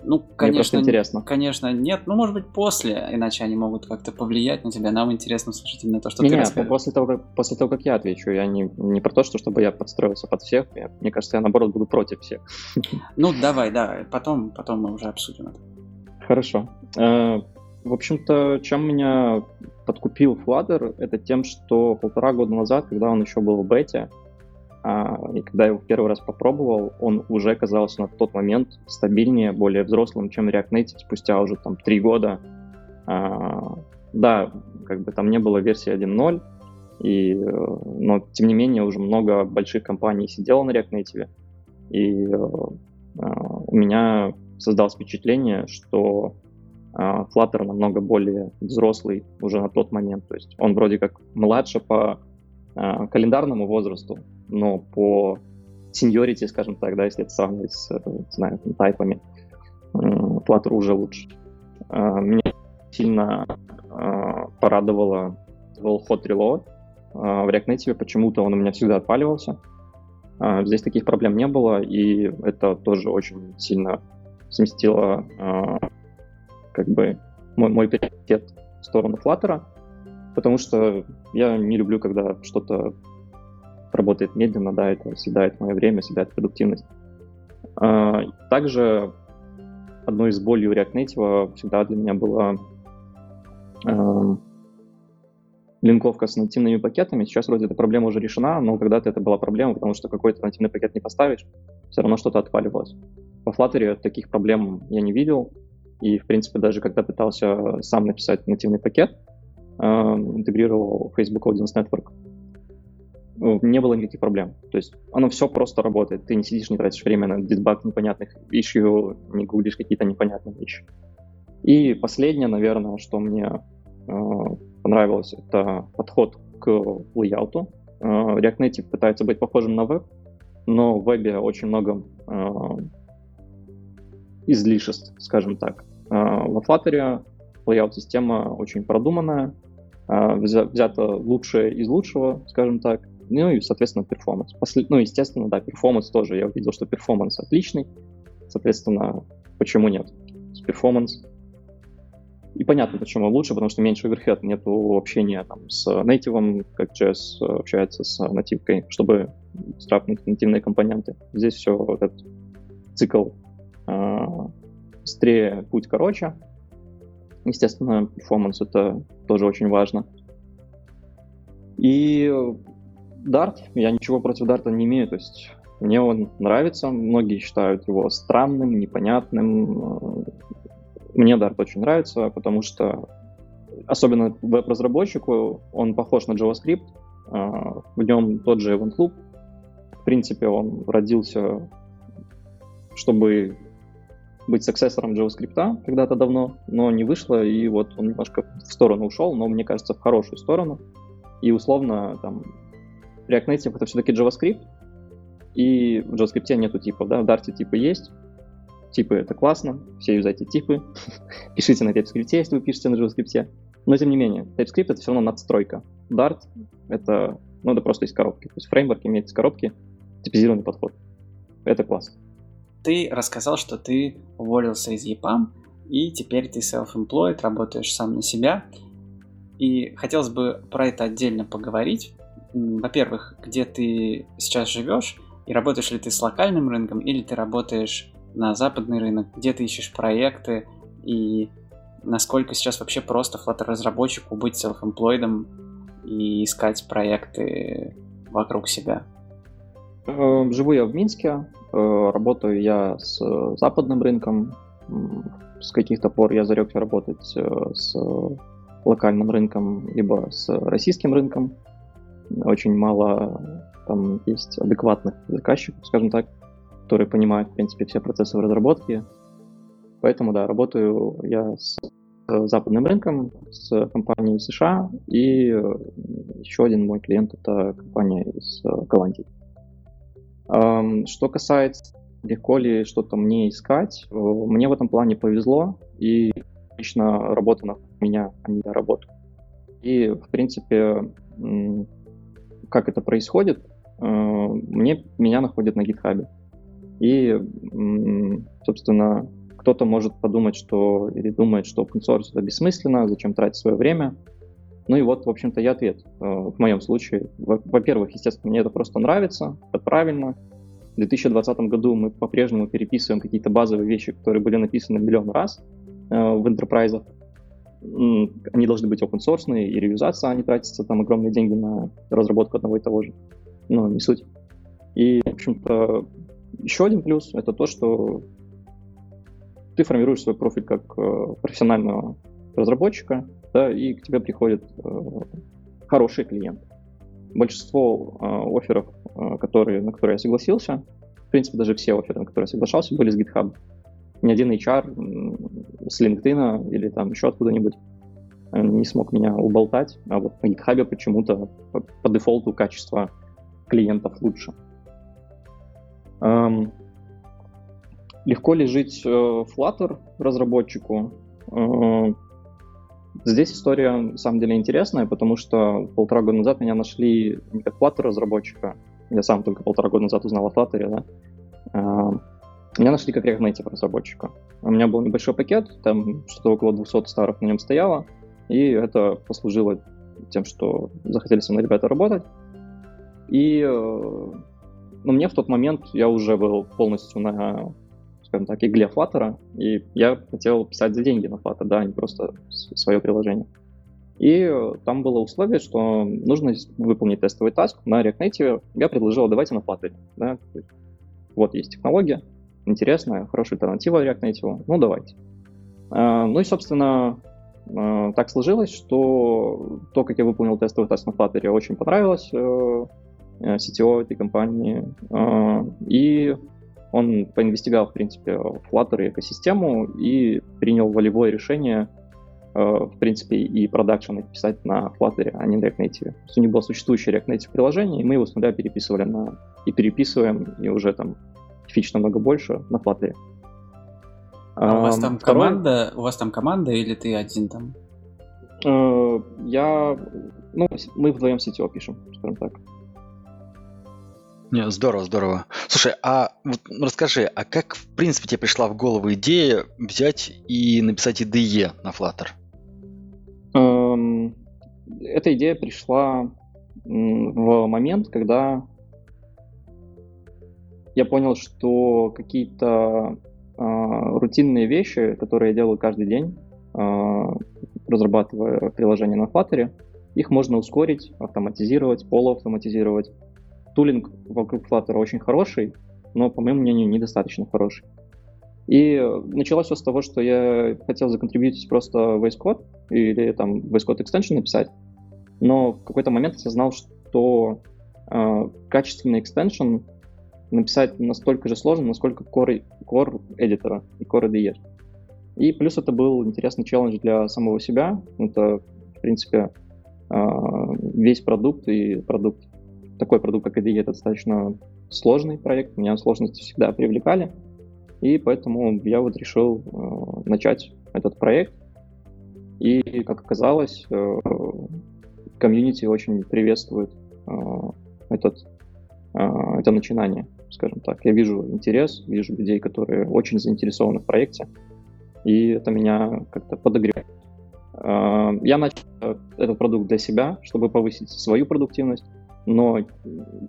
Ну, конечно, интересно. конечно, нет. Ну, может быть, после, иначе они могут как-то повлиять на тебя. Нам интересно слушать именно то, что не, ты расскажешь. После того, как, после того, как я отвечу, я не, не про то, что чтобы я подстроился под всех. Я, мне кажется, я наоборот буду против всех. [laughs] Ну, давай, да. Потом, потом мы уже обсудим это. Хорошо. Э, в общем-то, чем меня подкупил Flutter, это тем, что полтора года назад, когда он еще был в бете, и когда я его первый раз попробовал, он уже казался на тот момент стабильнее, более взрослым, чем React Native спустя уже там три года. А, да, как бы там не было версии 1.0, и, но тем не менее уже много больших компаний сидело на React Native, и а, у меня создалось впечатление, что Flutter намного более взрослый уже на тот момент. То есть он вроде как младше по календарному возрасту, но по сеньорити, скажем так, да, если это сравнивать с, не знаю, тайпами, Flutter уже лучше. А, меня сильно а, порадовало был Hot Reload. А, в React Native почему-то он у меня всегда отпаливался. Здесь таких проблем не было, и это тоже очень сильно сместило как бы мой, мой приоритет в сторону Flutter, потому что я не люблю, когда что-то работает медленно, да, это съедает мое время, съедает продуктивность. А, также одной из болей у React Native всегда для меня была эм, линковка с нативными пакетами. Сейчас вроде эта проблема уже решена, но когда-то это была проблема, потому что какой-то нативный пакет не поставишь, все равно что-то отваливалось. По Flutter таких проблем я не видел, и, в принципе, даже когда пытался сам написать нативный пакет, э, интегрировал Facebook Audience Network, не было никаких проблем. То есть оно все просто работает. Ты не сидишь, не тратишь время на дебаг непонятных issue, не гуглишь какие-то непонятные вещи. И последнее, наверное, что мне э, понравилось, это подход к лейауту. Э, React Native пытается быть похожим на веб, но в вебе очень много э, излишеств, скажем так. Э, во Flutter layout-система очень продуманная, э, взято лучшее из лучшего, скажем так, ну и, соответственно, performance. После... Ну, естественно, да, performance тоже. Я увидел, что performance отличный, соответственно, почему нет? Performance и понятно, почему лучше, потому что меньше overhead, нету общения там, с native, как JS общается с нативкой, чтобы страпнуть нативные компоненты. Здесь все вот этот цикл э, быстрее, путь короче. Естественно, перформанс это тоже очень важно. И Dart, я ничего против Dart не имею, то есть мне он нравится, многие считают его странным, непонятным, мне Dart очень нравится, потому что, особенно веб-разработчику, он похож на JavaScript, а, в нем тот же event loop. В принципе, он родился, чтобы быть саксессором JavaScript когда-то давно, но не вышло, и вот он немножко в сторону ушел, но мне кажется, в хорошую сторону. И условно, там, React Native это все-таки JavaScript, и в JavaScript нету типов, да, в Dart типы есть, Типы — это классно, все юзайте типы. [laughs] Пишите на TypeScript, если вы пишете на JavaScript. Но, тем не менее, TypeScript — это все равно надстройка. Dart — это, ну, это просто из коробки. То есть фреймворк имеет из коробки типизированный подход. Это классно. Ты рассказал, что ты уволился из EPAM, и теперь ты self-employed, работаешь сам на себя. И хотелось бы про это отдельно поговорить. Во-первых, где ты сейчас живешь, и работаешь ли ты с локальным рынком, или ты работаешь на западный рынок, где ты ищешь проекты и насколько сейчас вообще просто Flutter-разработчику быть self-employed и искать проекты вокруг себя? Э, живу я в Минске, э, работаю я с западным рынком. С каких-то пор я зарекся работать э, с локальным рынком, либо с российским рынком. Очень мало там есть адекватных заказчиков, скажем так которые понимают, в принципе, все процессы в разработке. Поэтому, да, работаю я с западным рынком, с компанией США, и еще один мой клиент — это компания из Голландии. Что касается легко ли что-то мне искать, мне в этом плане повезло, и лично работа на меня, а не я работу. И, в принципе, как это происходит, мне, меня находят на GitHub. И, собственно, кто-то может подумать, что или думает, что open source это бессмысленно, зачем тратить свое время. Ну и вот, в общем-то, я ответ э, в моем случае. Во-первых, естественно, мне это просто нравится, это правильно. В 2020 году мы по-прежнему переписываем какие-то базовые вещи, которые были написаны миллион раз э, в enterprise. Они должны быть open source и реюзаться, а не тратятся там огромные деньги на разработку одного и того же. Ну, не суть. И, в общем-то, еще один плюс — это то, что ты формируешь свой профиль как э, профессионального разработчика, да, и к тебе приходит э, хороший клиент. Большинство э, офферов, э, которые, на которые я согласился, в принципе, даже все офферы, на которые я соглашался, были с GitHub. Ни один HR с LinkedIn или там еще откуда-нибудь э, не смог меня уболтать, а вот на GitHub почему-то по, по дефолту качество клиентов лучше. Эм, легко ли жить э, Flutter разработчику? Э, здесь история на самом деле интересная, потому что полтора года назад меня нашли не как Flutter разработчика, я сам только полтора года назад узнал о Flutter, да, э, меня нашли как React разработчика. У меня был небольшой пакет, там что-то около 200 старых на нем стояло, и это послужило тем, что захотели со мной ребята работать. И но мне в тот момент я уже был полностью на, скажем так, игле Flutter, и я хотел писать за деньги на Flutter, да, а не просто свое приложение. И там было условие, что нужно выполнить тестовый таск на React Native. Я предложил, «А давайте на Flutter. Да? Вот есть технология, интересная, хорошая альтернатива React Native, ну давайте. А, ну и, собственно, а, так сложилось, что то, как я выполнил тестовый тест на Flutter, очень понравилось э, CTO э, этой компании. Э, и он поинвестигал, в принципе, в Flutter и экосистему и принял волевое решение в принципе, и продакшн писать на Flutter, а не React Native. То есть у них было существующее React Native приложение, и мы его с нуля переписывали на... и переписываем, и уже там фич намного больше на Flutter. А у вас там Второе... команда, у вас там команда или ты один там? Э, я, ну, мы вдвоем CTO пишем, скажем так. Не, здорово, здорово. Слушай, а вот расскажи, а как в принципе тебе пришла в голову идея взять и написать IDE на Flutter? Эм, эта идея пришла в момент, когда я понял, что какие-то э, рутинные вещи, которые я делаю каждый день, э, разрабатывая приложение на Flutter, их можно ускорить, автоматизировать, полуавтоматизировать тулинг вокруг Flutter очень хороший, но, по моему мнению, недостаточно хороший. И началось все с того, что я хотел законтрибьютить просто VS Code или там VS Code Extension написать, но в какой-то момент осознал, что э, качественный extension написать настолько же сложно, насколько core, core эдитора и core IDE. И плюс это был интересный челлендж для самого себя. Это, в принципе, э, весь продукт и продукт такой продукт, как IDE, это достаточно сложный проект, меня сложности всегда привлекали, и поэтому я вот решил э, начать этот проект. И, как оказалось, э, комьюнити очень приветствует этот, это начинание, скажем так. Я вижу интерес, вижу людей, которые очень заинтересованы в проекте, и это меня как-то подогревает. Э, я начал этот продукт для себя, чтобы повысить свою продуктивность, но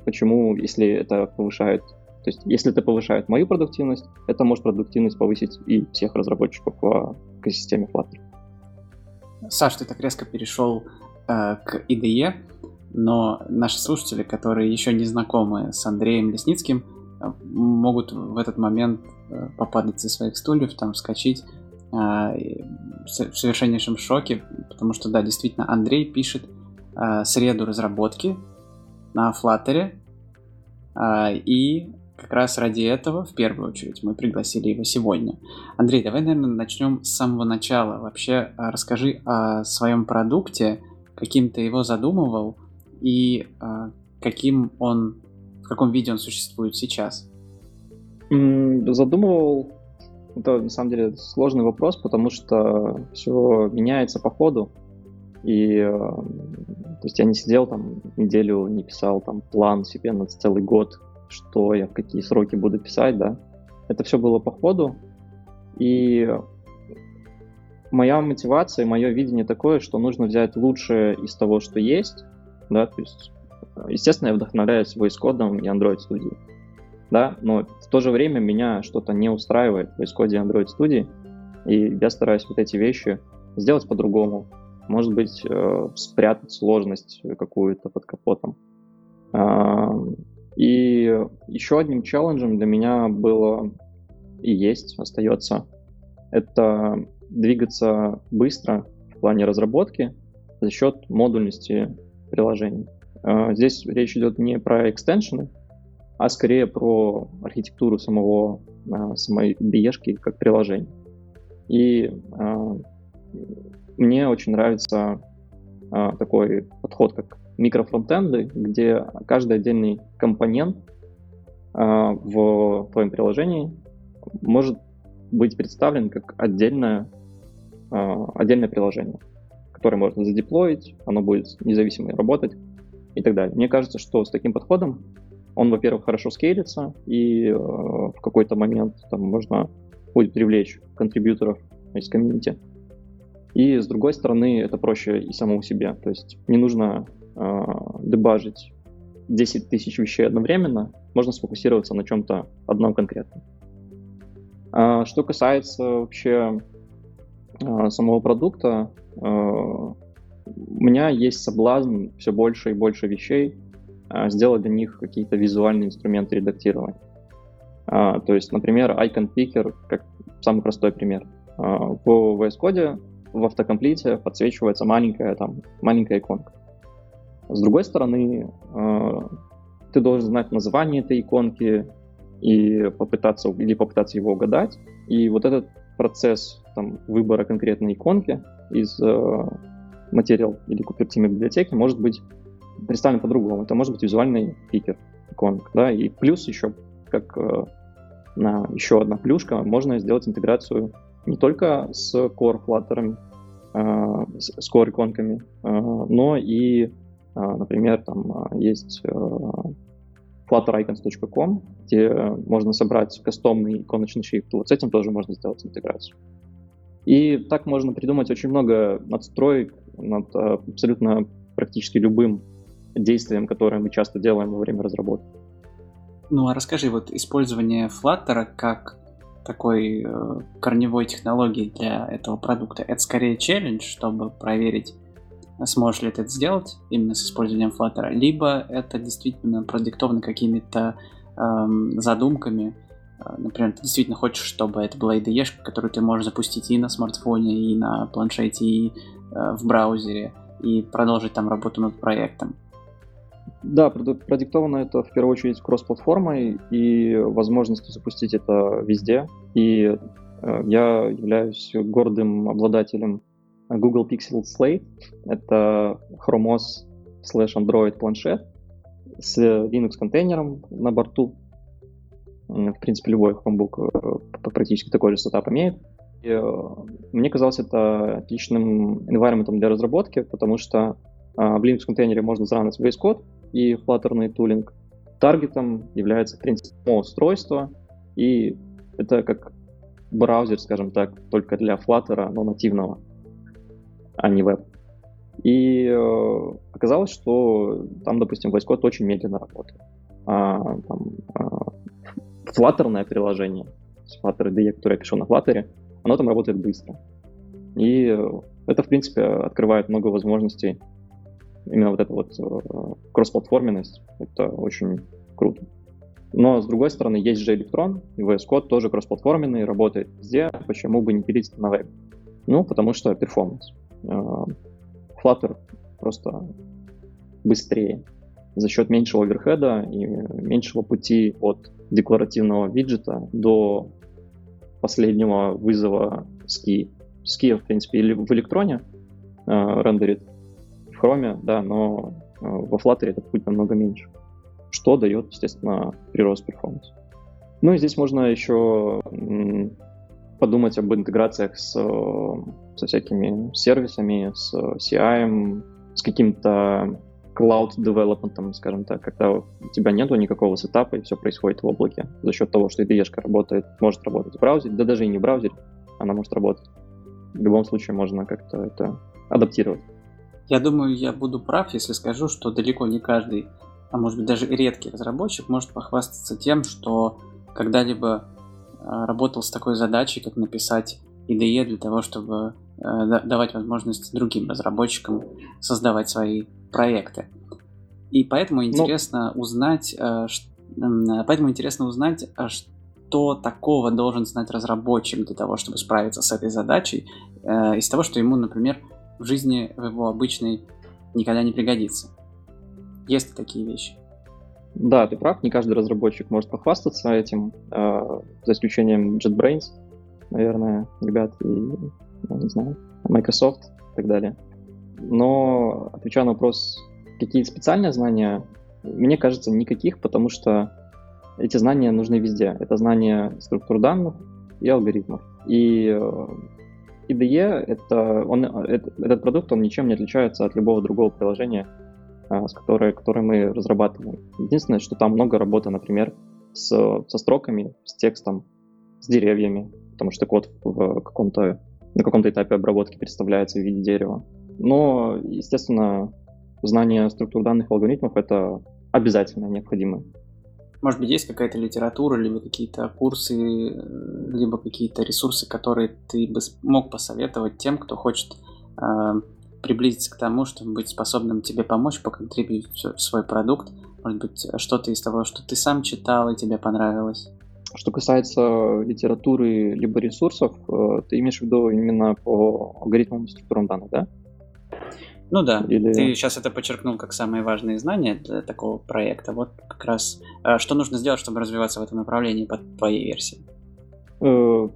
почему, если это повышает, то есть если это повышает мою продуктивность, это может продуктивность повысить и всех разработчиков в экосистеме Flutter. Саш, ты так резко перешел э, к IDE, но наши слушатели, которые еще не знакомы с Андреем Лесницким, могут в этот момент э, попадать со своих стульев, там вскочить э, в совершеннейшем шоке, потому что, да, действительно, Андрей пишет э, среду разработки, на Flutter. И как раз ради этого, в первую очередь, мы пригласили его сегодня. Андрей, давай, наверное, начнем с самого начала. Вообще, расскажи о своем продукте, каким ты его задумывал и а, каким он, в каком виде он существует сейчас. Задумывал это на самом деле сложный вопрос, потому что все меняется по ходу. И э, то есть я не сидел там неделю, не писал там план себе на целый год, что я в какие сроки буду писать, да. Это все было по ходу. И моя мотивация, мое видение такое, что нужно взять лучшее из того, что есть, да, то есть, естественно, я вдохновляюсь VS Code и Android Studio, да, но в то же время меня что-то не устраивает в VS Code и Android Studio, и я стараюсь вот эти вещи сделать по-другому, может быть, э, спрятать сложность какую-то под капотом. А, и еще одним челленджем для меня было и есть, остается, это двигаться быстро в плане разработки за счет модульности приложений. А, здесь речь идет не про экстеншены, а скорее про архитектуру самого, а, самой BE как приложения. И мне очень нравится а, такой подход, как микрофронтенды, где каждый отдельный компонент а, в твоем приложении может быть представлен как отдельное, а, отдельное приложение, которое можно задеплоить, оно будет независимо работать и так далее. Мне кажется, что с таким подходом он, во-первых, хорошо скейлится, и э, в какой-то момент там можно будет привлечь контрибьюторов из комьюнити, и с другой стороны, это проще и самому себе. То есть не нужно э, дебажить 10 тысяч вещей одновременно, можно сфокусироваться на чем-то одном конкретном. А, что касается вообще а, самого продукта, у меня есть соблазн все больше и больше вещей а, сделать для них какие-то визуальные инструменты редактирования. А, то есть, например, Icon Picker, как самый простой пример. В VS Code в автокомплите подсвечивается маленькая, там, маленькая иконка. С другой стороны, э, ты должен знать название этой иконки и попытаться, или попытаться его угадать. И вот этот процесс там, выбора конкретной иконки, из э, материал или купертимой библиотеки может быть представлен по-другому. Это может быть визуальный пикер, иконка, да, и плюс еще, как э, на еще одна плюшка, можно сделать интеграцию не только с core Flutter, э, с core иконками, э, но и, э, например, там э, есть э, fluttericons.com, где можно собрать кастомный иконочный шрифт. Вот с этим тоже можно сделать интеграцию. И так можно придумать очень много надстроек над э, абсолютно практически любым действием, которое мы часто делаем во время разработки. Ну а расскажи, вот использование Flutter как такой э, корневой технологии для этого продукта, это скорее челлендж, чтобы проверить, сможешь ли ты это сделать именно с использованием Flutter, либо это действительно продиктовано какими-то эм, задумками, э, Например, ты действительно хочешь, чтобы это была IDE, которую ты можешь запустить и на смартфоне, и на планшете, и э, в браузере, и продолжить там работу над проектом. Да, продиктовано это в первую очередь кросс-платформой и возможностью запустить это везде. И э, я являюсь гордым обладателем Google Pixel Slate. Это Chrome OS slash Android планшет с Linux контейнером на борту. В принципе, любой Chromebook э, практически такой же setup имеет. И э, мне казалось это отличным environment для разработки, потому что в Linux контейнере можно за run ить VS Code, и Flutter tooling. Target ом является, в принципе, само устройство, и это как браузер, скажем так, только для Flutter, но нативного, а не веб. И э, оказалось, что там, допустим, VS Code очень медленно работает. А, там, а, флаттерное приложение, Flutter IDE, которое я пишу на Flutter, оно там работает быстро. И это, в принципе, открывает много возможностей именно вот эта вот э, кроссплатформенность, это очень круто. Но, с другой стороны, есть же Electron, и VS Code тоже кроссплатформенный, работает везде, почему бы не пилить на веб? Ну, потому что перформанс. Э, Flutter просто быстрее за счет меньшего оверхеда и меньшего пути от декларативного виджета до последнего вызова ски. Ски, в принципе, или в электроне э, рендерит в Chrome, да, но э, во Flutter этот путь намного меньше, что дает, естественно, прирост перформанса. Ну и здесь можно еще подумать об интеграциях с, со всякими сервисами, с CI, с каким-то cloud development, скажем так, когда у тебя нету никакого сетапа, и все происходит в облаке за счет того, что IDE работает, может работать в браузере, да даже и не в браузере, она может работать. В любом случае можно как-то это адаптировать. Я думаю, я буду прав, если скажу, что далеко не каждый, а может быть даже редкий разработчик может похвастаться тем, что когда-либо а, работал с такой задачей, как написать IDE для того, чтобы э, давать возможность другим разработчикам создавать свои проекты. И поэтому ну, интересно ну... узнать, э, поэтому интересно узнать, а что такого должен знать разработчик для того, чтобы справиться с этой задачей, э, из того, что ему, например, в жизни в его обычной никогда не пригодится. Есть такие вещи. Да, ты прав, не каждый разработчик может похвастаться этим, э, за исключением JetBrains, наверное, ребят, и, я не знаю, Microsoft и так далее. Но, отвечая на вопрос, какие специальные знания, мне кажется, никаких, потому что эти знания нужны везде. Это знания структур данных и алгоритмов. И э, IDE это, он, это, этот продукт он ничем не отличается от любого другого приложения, а, с которой, которое мы разрабатываем. Единственное, что там много работы, например, с, со строками, с текстом, с деревьями, потому что код в каком-то, на каком-то этапе обработки представляется в виде дерева. Но, естественно, знание структур данных и алгоритмов — это обязательно необходимо. Может быть, есть какая-то литература, либо какие-то курсы, э, либо какие-то ресурсы, которые ты бы мог посоветовать тем, кто хочет э, приблизиться к тому, чтобы быть способным тебе помочь, поконтрибьютить в свой продукт. Может быть, что-то из того, что ты сам читал и тебе понравилось. Что касается литературы либо ресурсов, э, ты имеешь в виду именно по алгоритмам и структурам данных, да? Ну да, Или... ты сейчас это подчеркнул как самые важные знания для такого проекта. Вот как раз э, что нужно сделать, чтобы развиваться в этом направлении по твоей версии? Э,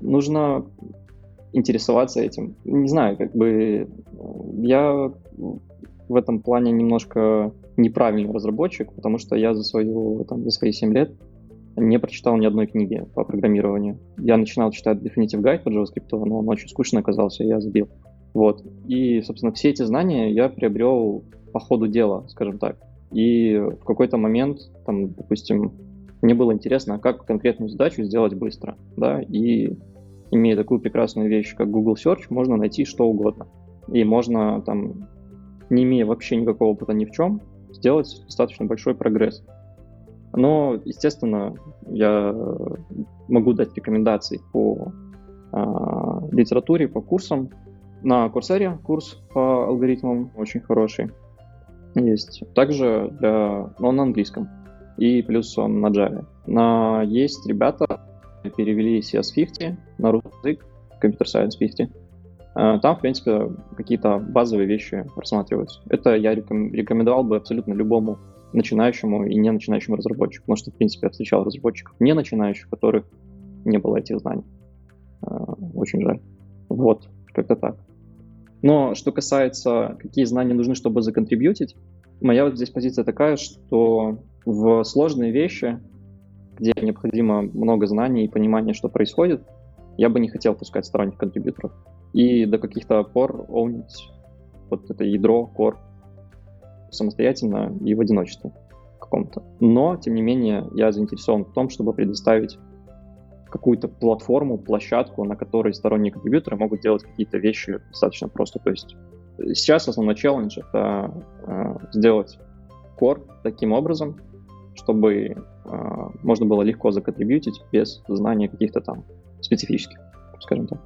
нужно интересоваться этим. Не знаю, как бы я в этом плане немножко неправильный разработчик, потому что я за, свою, там, за свои 7 лет не прочитал ни одной книги по программированию. Я начинал читать Definitive Guide по JavaScript, но он очень скучно оказался, и я забил. Вот. И, собственно, все эти знания я приобрел по ходу дела, скажем так. И в какой-то момент, там, допустим, мне было интересно, как конкретную задачу сделать быстро, да, и имея такую прекрасную вещь, как Google Search, можно найти что угодно. И можно, там, не имея вообще никакого опыта ни в чем, сделать достаточно большой прогресс. Но, естественно, я могу дать рекомендации по э, литературе, по курсам. На Курсере курс по алгоритмам очень хороший есть. Также для, он на английском. И плюс он на Java. На, есть ребята, перевели CS50 на русский язык, Computer Science 50. А, там, в принципе, какие-то базовые вещи рассматриваются. Это я рекомендовал бы абсолютно любому начинающему и не начинающему разработчику, потому что, в принципе, я встречал разработчиков не начинающих, которых не было этих знаний. А, очень жаль. Вот, как-то так. Но что касается, какие знания нужны, чтобы законтрибьютить, моя вот здесь позиция такая, что в сложные вещи, где необходимо много знаний и понимания, что происходит, я бы не хотел пускать сторонних контрибьюторов. И до каких-то пор оунить вот это ядро, core самостоятельно и в одиночестве каком-то. Но, тем не менее, я заинтересован в том, чтобы предоставить какую-то платформу, площадку, на которой сторонние контрибьюторы могут делать какие-то вещи достаточно просто. То есть сейчас основной челлендж — это э, сделать core таким образом, чтобы э, можно было легко законтрибьютить без знания каких-то там специфических, скажем так.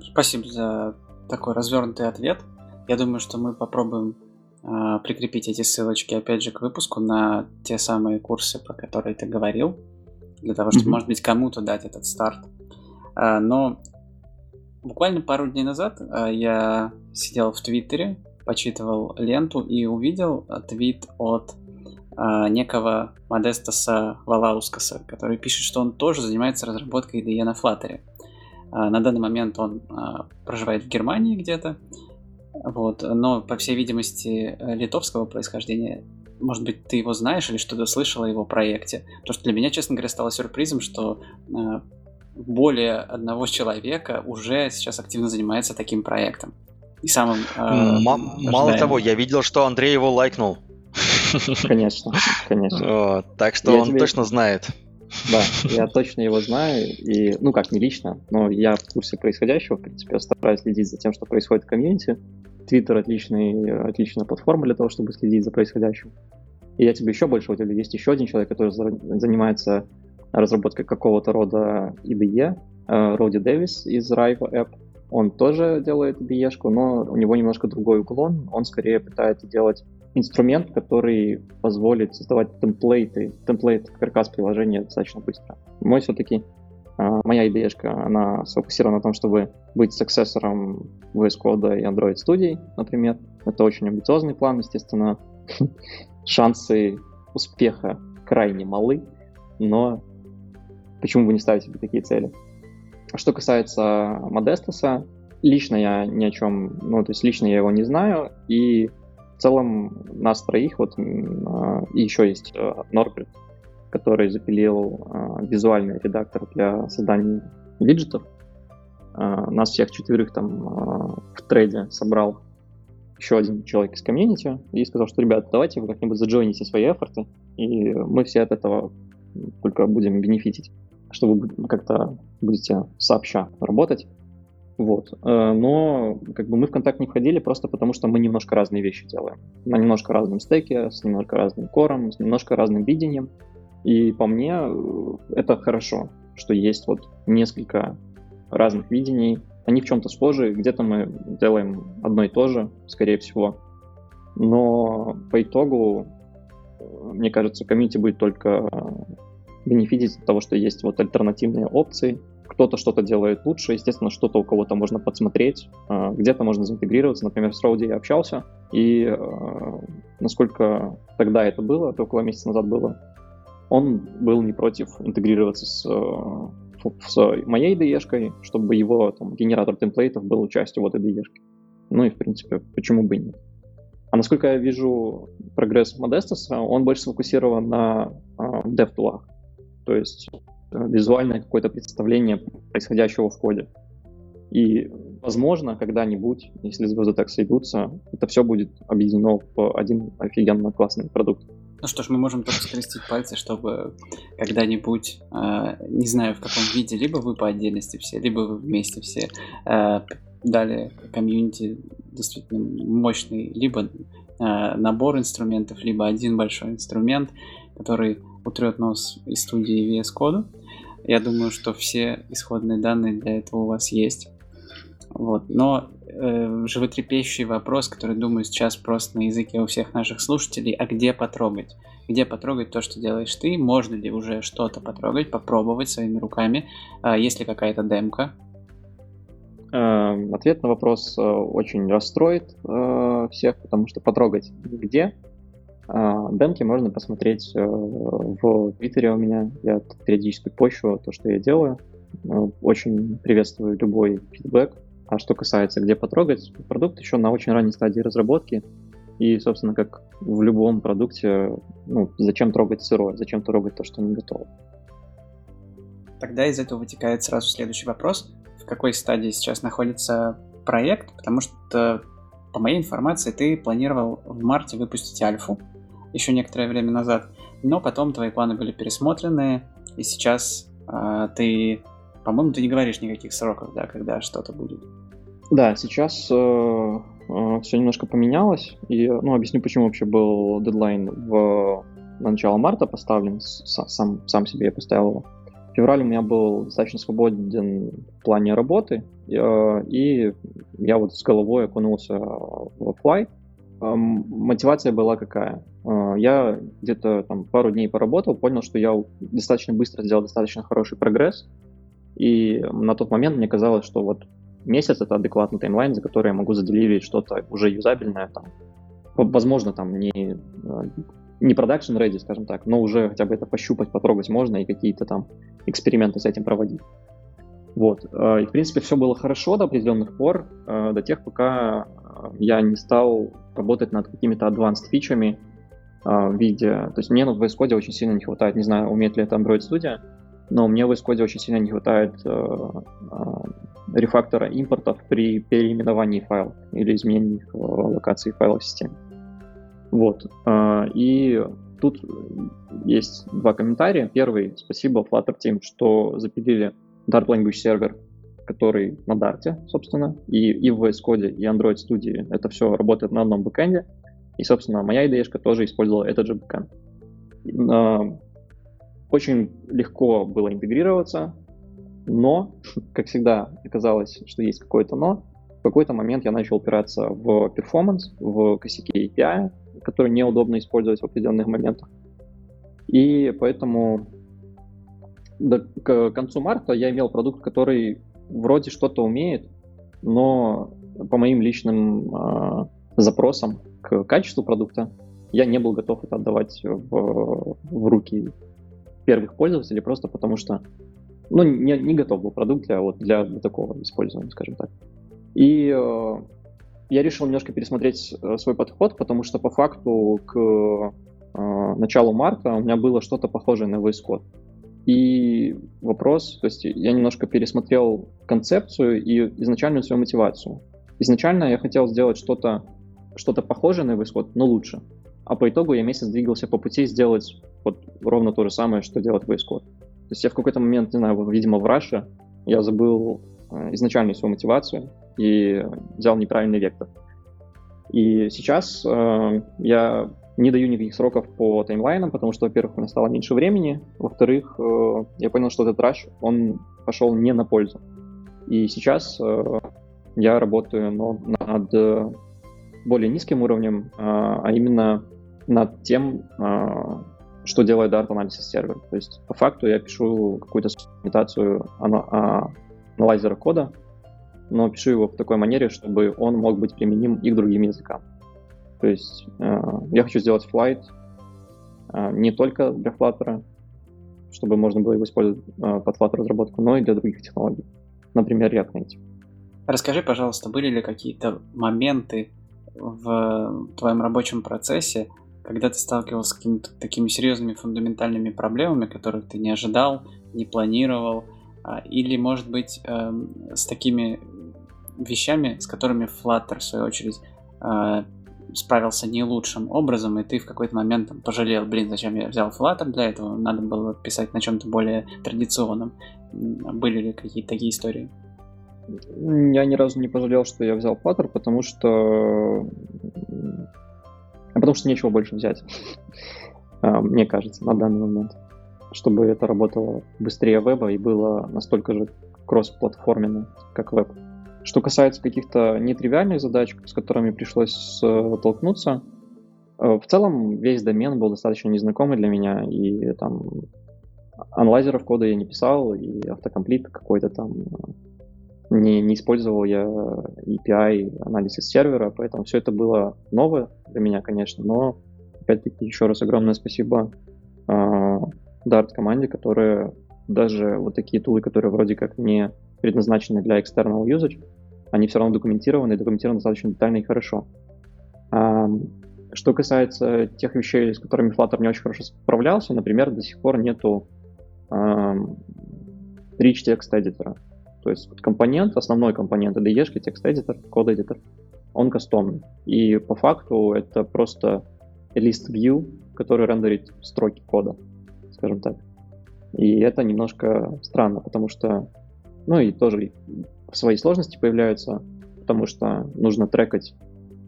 Спасибо за такой развернутый ответ. Я думаю, что мы попробуем э, прикрепить эти ссылочки, опять же, к выпуску на те самые курсы, про которые ты говорил для того, чтобы, mm-hmm. может быть, кому-то дать этот старт. А, но буквально пару дней назад а, я сидел в Твиттере, почитывал ленту и увидел твит от а, некого Модестаса Валаускаса, который пишет, что он тоже занимается разработкой IDE на Flutter. На данный момент он проживает в Германии где-то, вот, но, по всей видимости, литовского происхождения может быть, ты его знаешь или что-то слышал о его проекте. Потому что для меня, честно говоря, стало сюрпризом, что э, более одного человека уже сейчас активно занимается таким проектом. И самым... Э, М- мало того, я видел, что Андрей его лайкнул. Конечно, конечно. [laughs] так что он точно знает. Да, я точно его знаю, и, ну как, не лично, но я в курсе происходящего, в принципе, я стараюсь следить за тем, что происходит в комьюнити. Твиттер отличная платформа для того, чтобы следить за происходящим. И я тебе еще больше удивлю. Есть еще один человек, который занимается разработкой какого-то рода IDE, э, Роди Дэвис из Riva App. Он тоже делает IDE, но у него немножко другой уклон. Он скорее пытается делать инструмент, который позволит создавать темплейты, темплейт каркас приложения достаточно быстро. Мой все-таки моя IDE, она сфокусирована на том, чтобы быть саксессором VS Code и Android Studio, например. Это очень амбициозный план, естественно. [laughs] Шансы успеха крайне малы, но почему бы не ставить себе такие цели? Что касается Модестаса, лично я ни о чем, ну, то есть лично я его не знаю, и в целом нас троих, вот, а, и еще есть а, Норберт, который запилил э, визуальный редактор для создания виджетов. Э, нас всех четверых там э, в трейде собрал еще один человек из комьюнити и сказал, что, ребята, давайте вы как-нибудь заджойните свои эфорты, и мы все от этого только будем бенефитить, что вы как-то будете сообща работать. Вот. Но как бы мы в контакт не входили просто потому, что мы немножко разные вещи делаем. На немножко разном стеке, с немножко разным кором, с немножко разным видением. И по мне э, это хорошо, что есть вот несколько разных видений. Они в чем-то схожи, где-то мы делаем одно и то же, скорее всего. Но по итогу, э, мне кажется, комьюнити будет только бенефитить от того, что есть вот альтернативные опции. Кто-то что-то делает лучше, естественно, что-то у кого-то можно подсмотреть, э, где-то можно заинтегрироваться. Например, с Роуди я общался, и насколько тогда это было, это около месяца назад было, он был не против интегрироваться с э, с моей IDE-шкой, чтобы его там, генератор темплейтов был частью вот IDE. -шки. Ну и, в принципе, почему бы и нет. А насколько я вижу прогресс Modestus, он больше сфокусирован на э, DevTool. То есть э, визуальное какое-то представление происходящего в коде. И, возможно, когда-нибудь, если звезды так сойдутся, это все будет объединено в один офигенно классный продукт. Ну что ж, мы можем только скрестить пальцы, чтобы когда-нибудь, э, не знаю в каком виде, либо вы по отдельности все, либо вы вместе все, э, дали комьюнити действительно мощный, либо э, набор инструментов, либо один большой инструмент, который утрет нос из студии VS Code. Я думаю, что все исходные данные для этого у вас есть. Вот. Но э, животрепещущий вопрос, который, думаю, сейчас просто на языке у всех наших слушателей, а где потрогать? Где потрогать то, что делаешь ты? Можно ли уже что-то потрогать, попробовать своими руками? Э, есть ли какая-то демка? Эм, ответ на вопрос э, очень расстроит э, всех, потому что потрогать где. Э, демки можно посмотреть в Твиттере у меня. Я периодически пощу то, что я делаю. Очень приветствую любой фидбэк. А что касается где потрогать, продукт еще на очень ранней стадии разработки. И, собственно, как в любом продукте, ну, зачем трогать сырое, зачем трогать то, что не готово. Тогда из этого вытекает сразу следующий вопрос какой стадии сейчас находится проект, потому что, по моей информации, ты планировал в марте выпустить альфу еще некоторое время назад, но потом твои планы были пересмотрены, и сейчас э, ты, по-моему, ты не говоришь никаких сроков, да, когда что-то будет. Да, сейчас э, э, все немножко поменялось, и, ну, объясню, почему вообще был дедлайн в на начало марта поставлен, сам, сам себе я поставил его. Февраль у меня был достаточно свободен в плане работы, э, и я вот с головой окунулся в Fly. Эм, мотивация была какая? Э, я где-то там пару дней поработал, понял, что я достаточно быстро сделал достаточно хороший прогресс, и на тот момент мне казалось, что вот месяц — это адекватный таймлайн, за который я могу заделивить что-то уже юзабельное, там, возможно, там не э, не продакшн ready, скажем так, но уже хотя бы это пощупать, потрогать можно и какие-то там эксперименты с этим проводить. Вот. Э, и, в принципе, все было хорошо до определенных пор, э, до тех, пока я не стал работать над какими-то advanced фичами в виде... То есть мне на VS Code очень сильно не хватает, не знаю, умеет ли это Android Studio, но мне в VS Code очень сильно не хватает рефактора импортов при переименовании файлов или изменении локации файлов в системе. Вот. А, и тут есть два комментария. Первый, спасибо Flutter Team, что запилили Dart Language Server, который на Dart, собственно, и, и в VS Code, и Android Studio. Это все работает на одном бэкэнде. И, собственно, моя IDE тоже использовала этот же бэкэнд. А, очень легко было интегрироваться, но, [laughs] как всегда, оказалось, что есть какое-то но. В какой-то момент я начал опираться в перформанс, в косяки API, которые неудобно использовать в определенных моментах. И поэтому до, к концу марта я имел продукт, который вроде что-то умеет, но по моим личным э, запросам к качеству продукта я не был готов это отдавать в, в руки первых пользователей, просто потому что ну, не, не готов был продукт для, вот, для такого использования, скажем так. И э, я решил немножко пересмотреть э, свой подход, потому что по факту к э, началу марта у меня было что-то похожее на VS Code. И вопрос, то есть я немножко пересмотрел концепцию и изначальную свою мотивацию. Изначально я хотел сделать что-то что похожее на VS Code, но лучше. А по итогу я месяц двигался по пути сделать вот ровно то же самое, что делает VS Code. То есть я в какой-то момент, не знаю, видимо, в Раше я забыл э, изначальную свою мотивацию, и взял неправильный вектор. И сейчас э, я не даю никаких сроков по таймлайнам, потому что, во-первых, у меня стало меньше времени, во-вторых, э, я понял, что этот раш, он пошел не на пользу. И сейчас э, я работаю но, над более низким уровнем, э, а именно над тем, э, что делает Dart Analysis сервер. То есть, по факту, я пишу какую-то имитацию аналайзера кода, но пишу его в такой манере, чтобы он мог быть применим и к другим языкам. То есть э, я хочу сделать Flight э, не только для Flutter, чтобы можно было его использовать э, под Flutter разработку, но и для других технологий. Например, React Native. Расскажи, пожалуйста, были ли какие-то моменты в твоем рабочем процессе, когда ты сталкивался с какими-то такими серьезными фундаментальными проблемами, которых ты не ожидал, не планировал, а, или, может быть, эм, с такими вещами, с которыми Flutter, в свою очередь, э, справился не лучшим образом, и ты в какой-то момент пожалел, блин, зачем я взял Flutter для этого, надо было писать на чем-то более традиционном. Были ли какие-то такие истории? Я ни разу не пожалел, что я взял Flutter, потому что... Потому что нечего больше взять, [laughs] а, мне кажется, на данный момент. Чтобы это работало быстрее веба и было настолько же кросс-платформенно, как веб. Что касается каких-то нетривиальных задач, с которыми пришлось э, толкнуться, э, в целом весь домен был достаточно незнакомый для меня, и там анализеров кода я не писал, и автокомплит какой-то там э, не, не использовал я API анализ из сервера, поэтому все это было новое для меня, конечно, но опять-таки еще раз огромное спасибо э, Dart команде, которая даже вот такие тулы, которые вроде как не предназначены для external usage, они все равно документированы, и документированы достаточно детально и хорошо. А, что касается тех вещей, с которыми Flutter не очень хорошо справлялся, например, до сих пор нету а, rich text editor. То есть компонент, основной компонент IDE, текст editor, код editor, он кастомный. И по факту это просто list view, который рендерит строки кода, скажем так. И это немножко странно, потому что ну и тоже свои сложности появляются, потому что нужно трекать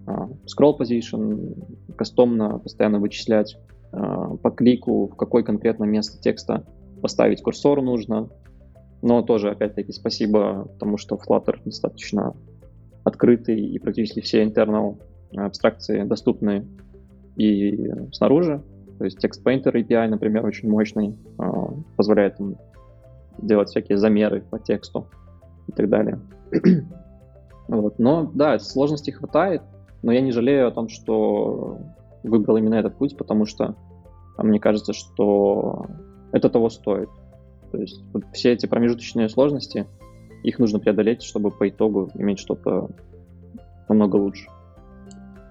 uh, scroll position, кастомно постоянно вычислять uh, по клику, в какое конкретно место текста поставить курсор нужно. Но тоже, опять-таки, спасибо тому, что Flutter достаточно открытый и практически все internal абстракции доступны и снаружи. То есть Text Painter API, например, очень мощный, позволяет делать всякие замеры по тексту и так далее. [clears throat] вот. Но да, сложностей хватает, но я не жалею о том, что выбрал именно этот путь, потому что а, мне кажется, что это того стоит. То есть вот все эти промежуточные сложности, их нужно преодолеть, чтобы по итогу иметь что-то намного лучше.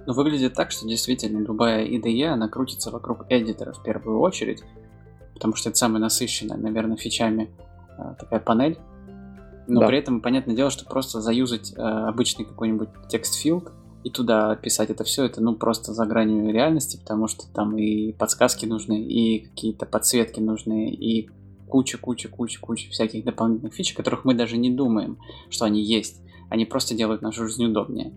Ну, выглядит так, что действительно любая IDE, она крутится вокруг эдитора в первую очередь, потому что это самая насыщенная, наверное, фичами э, такая панель. Но да. при этом, понятное дело, что просто заюзать э, обычный какой-нибудь текст-филд и туда писать это все, это ну просто за гранью реальности, потому что там и подсказки нужны, и какие-то подсветки нужны, и куча, куча, куча, куча всяких дополнительных фич, которых мы даже не думаем, что они есть. Они просто делают нашу жизнь удобнее.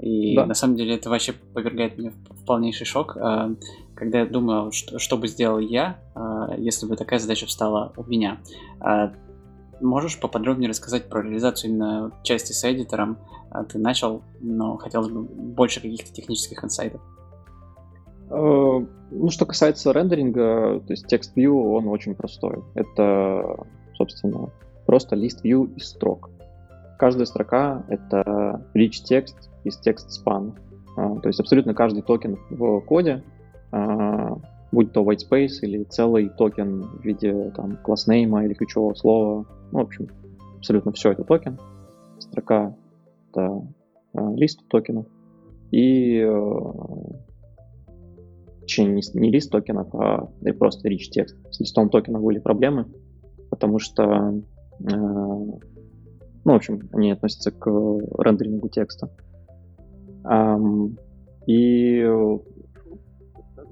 И да. на самом деле это вообще повергает меня в полнейший шок, а, когда я думаю, что, что бы сделал я, а, если бы такая задача встала у меня. А, можешь поподробнее рассказать про реализацию именно части с эдитором? Ты начал, но хотелось бы больше каких-то технических инсайтов. Э, ну, что касается рендеринга, то есть text view, он очень простой. Это, собственно, просто list view из строк. Каждая строка — это rich text из text span. А, то есть абсолютно каждый токен в коде, а, будь то white space или целый токен в виде там class name или ключевого слова, ну, в общем, абсолютно все это токен. Строка — это лист токенов. И точнее, не, не лист токенов, а просто rich текст. С листом токенов были проблемы, потому что ну, в общем, они относятся к рендерингу текста. И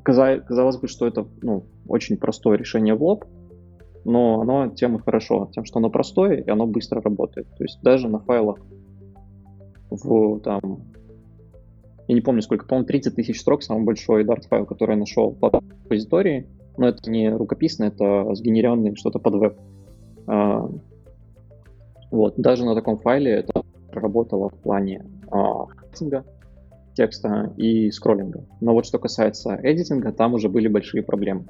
казалось бы, что это ну, очень простое решение в лоб, но оно тем и хорошо, тем, что оно простое и оно быстро работает. То есть даже на файлах в там, я не помню сколько, по-моему, 30 тысяч строк, самый большой Dart файл, который я нашел в репозитории, но это не рукописно, это сгенеренный что-то под веб. А, вот, даже на таком файле это работало в плане а, текста и скроллинга. Но вот что касается эдитинга, там уже были большие проблемы.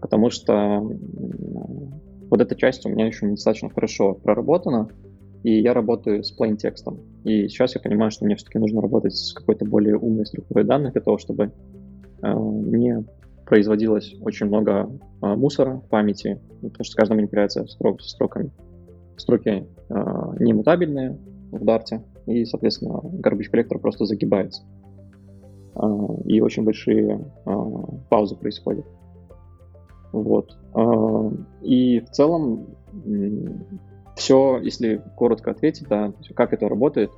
Потому что вот эта часть у меня еще недостаточно хорошо проработана, и я работаю с plain текстом. И сейчас я понимаю, что мне все-таки нужно работать с какой-то более умной структурой данных для того, чтобы э, мне производилось очень много а, мусора в памяти, потому что с каждой манипуляция строк, строками. Строки а, немутабельные в Dart, и, соответственно, garbage коллектор просто загибается. А, и очень большие а, паузы происходят. Вот. А, и в целом все, если коротко ответить, да, как это работает,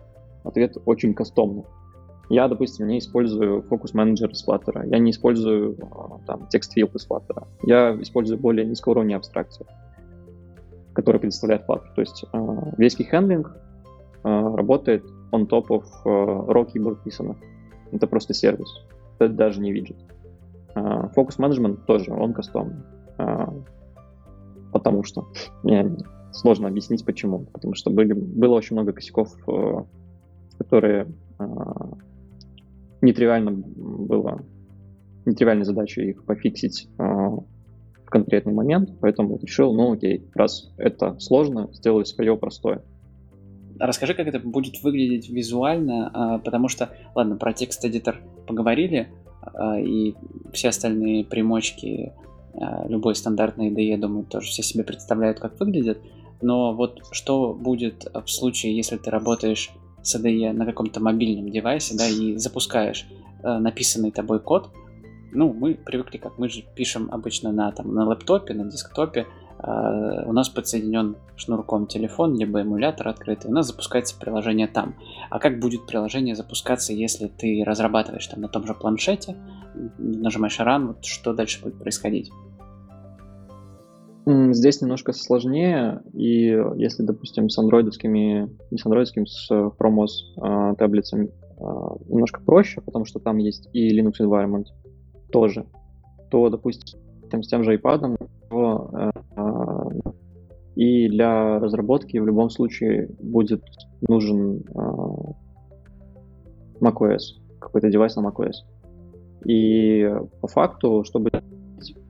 ответ очень кастомный. Я, допустим, не использую фокус менеджер из Flutter, я не использую там, текст field из Flutter, я использую более низкого уровня абстракцию, которая предоставляет Flutter. То есть весь кейхендлинг работает on top of raw keyboard писано. Это просто сервис. Это даже не виджет. Фокус менеджмент тоже, он кастомный. А, потому что сложно объяснить почему. Потому что были, было очень много косяков, э, которые а, нетривиально было нетривиальной задачей их пофиксить а, в конкретный момент, поэтому решил, ну окей, раз это сложно, сделаю свое простое. Расскажи, как это будет выглядеть визуально, потому что, ладно, про текст-эдитор поговорили, и все остальные примочки Э, любой стандартный IDE, я думаю, тоже все себе представляют, как выглядит. Но вот что будет в случае, если ты работаешь с IDE на каком-то мобильном девайсе, да, и запускаешь э, написанный тобой код, ну, мы привыкли, как мы же пишем обычно на, там, на лэптопе, на десктопе, э, у нас подсоединен шнурком телефон, либо эмулятор открытый, у нас запускается приложение там. А как будет приложение запускаться, если ты разрабатываешь там на том же планшете, нажимаешь Run, вот что дальше будет происходить? Здесь немножко сложнее, и если, допустим, с андроидовскими, не с андроидским, с Chromos э, таблицами э, немножко проще, потому что там есть и Linux environment тоже, то, допустим, с тем же iPad, то, э, и для разработки в любом случае будет нужен э, macOS, какой-то девайс на macOS. И по факту, чтобы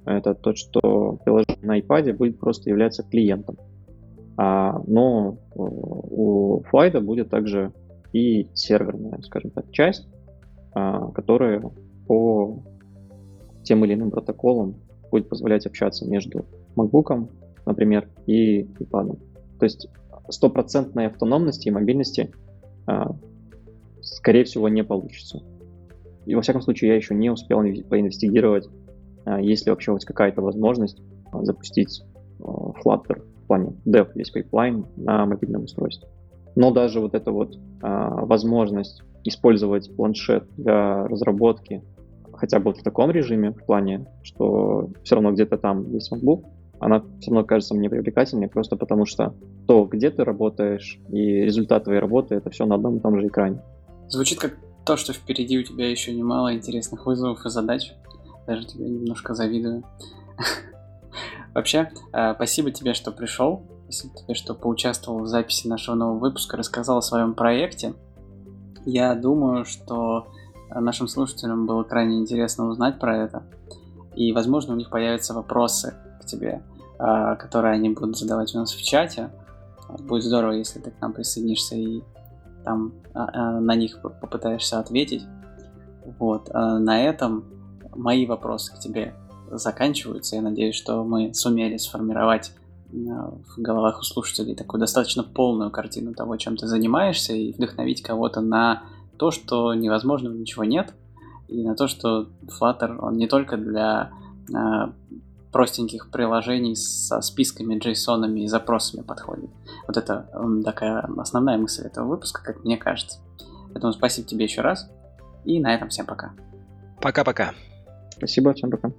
это то, что приложение на iPad будет просто являться клиентом. А, но э, у Flight будет также и серверная, скажем так, часть, а, которая по тем или иным протоколам будет позволять общаться между MacBook, например, и iPad. То есть стопроцентной автономности и мобильности, а, скорее всего, не получится. И во всяком случае, я еще не успел поинвестигировать есть ли вообще хоть какая-то возможность а, запустить а, Flutter в плане dev весь pipeline на мобильном устройстве. Но даже вот эта вот возможность использовать планшет для разработки хотя бы вот в таком режиме, в плане, что все равно где-то там есть MacBook, она все равно кажется мне привлекательной, просто потому что то, где ты работаешь, и результат твоей работы, это все на одном и том же экране. Звучит как то, что впереди у тебя еще немало интересных вызовов и задач. Даже тебе немножко завидую. [laughs] Вообще, э, спасибо тебе, что пришел. Спасибо тебе, что поучаствовал в записи нашего нового выпуска, рассказал о своем проекте. Я думаю, что нашим слушателям было крайне интересно узнать про это. И, возможно, у них появятся вопросы к тебе, э, которые они будут задавать у нас в чате. Будет здорово, если ты к нам присоединишься и там э, на них попытаешься ответить. Вот. На этом мои вопросы к тебе заканчиваются. Я надеюсь, что мы сумели сформировать э, в головах у слушателей такую достаточно полную картину того, чем ты занимаешься, и вдохновить кого-то на то, что невозможного ничего нет, и на то, что Flutter, он не только для э, простеньких приложений со списками, JSON и запросами подходит. Вот это такая основная мысль этого выпуска, как мне кажется. Поэтому спасибо тебе еще раз, и на этом всем пока. Пока-пока. Спасибо, всем пока.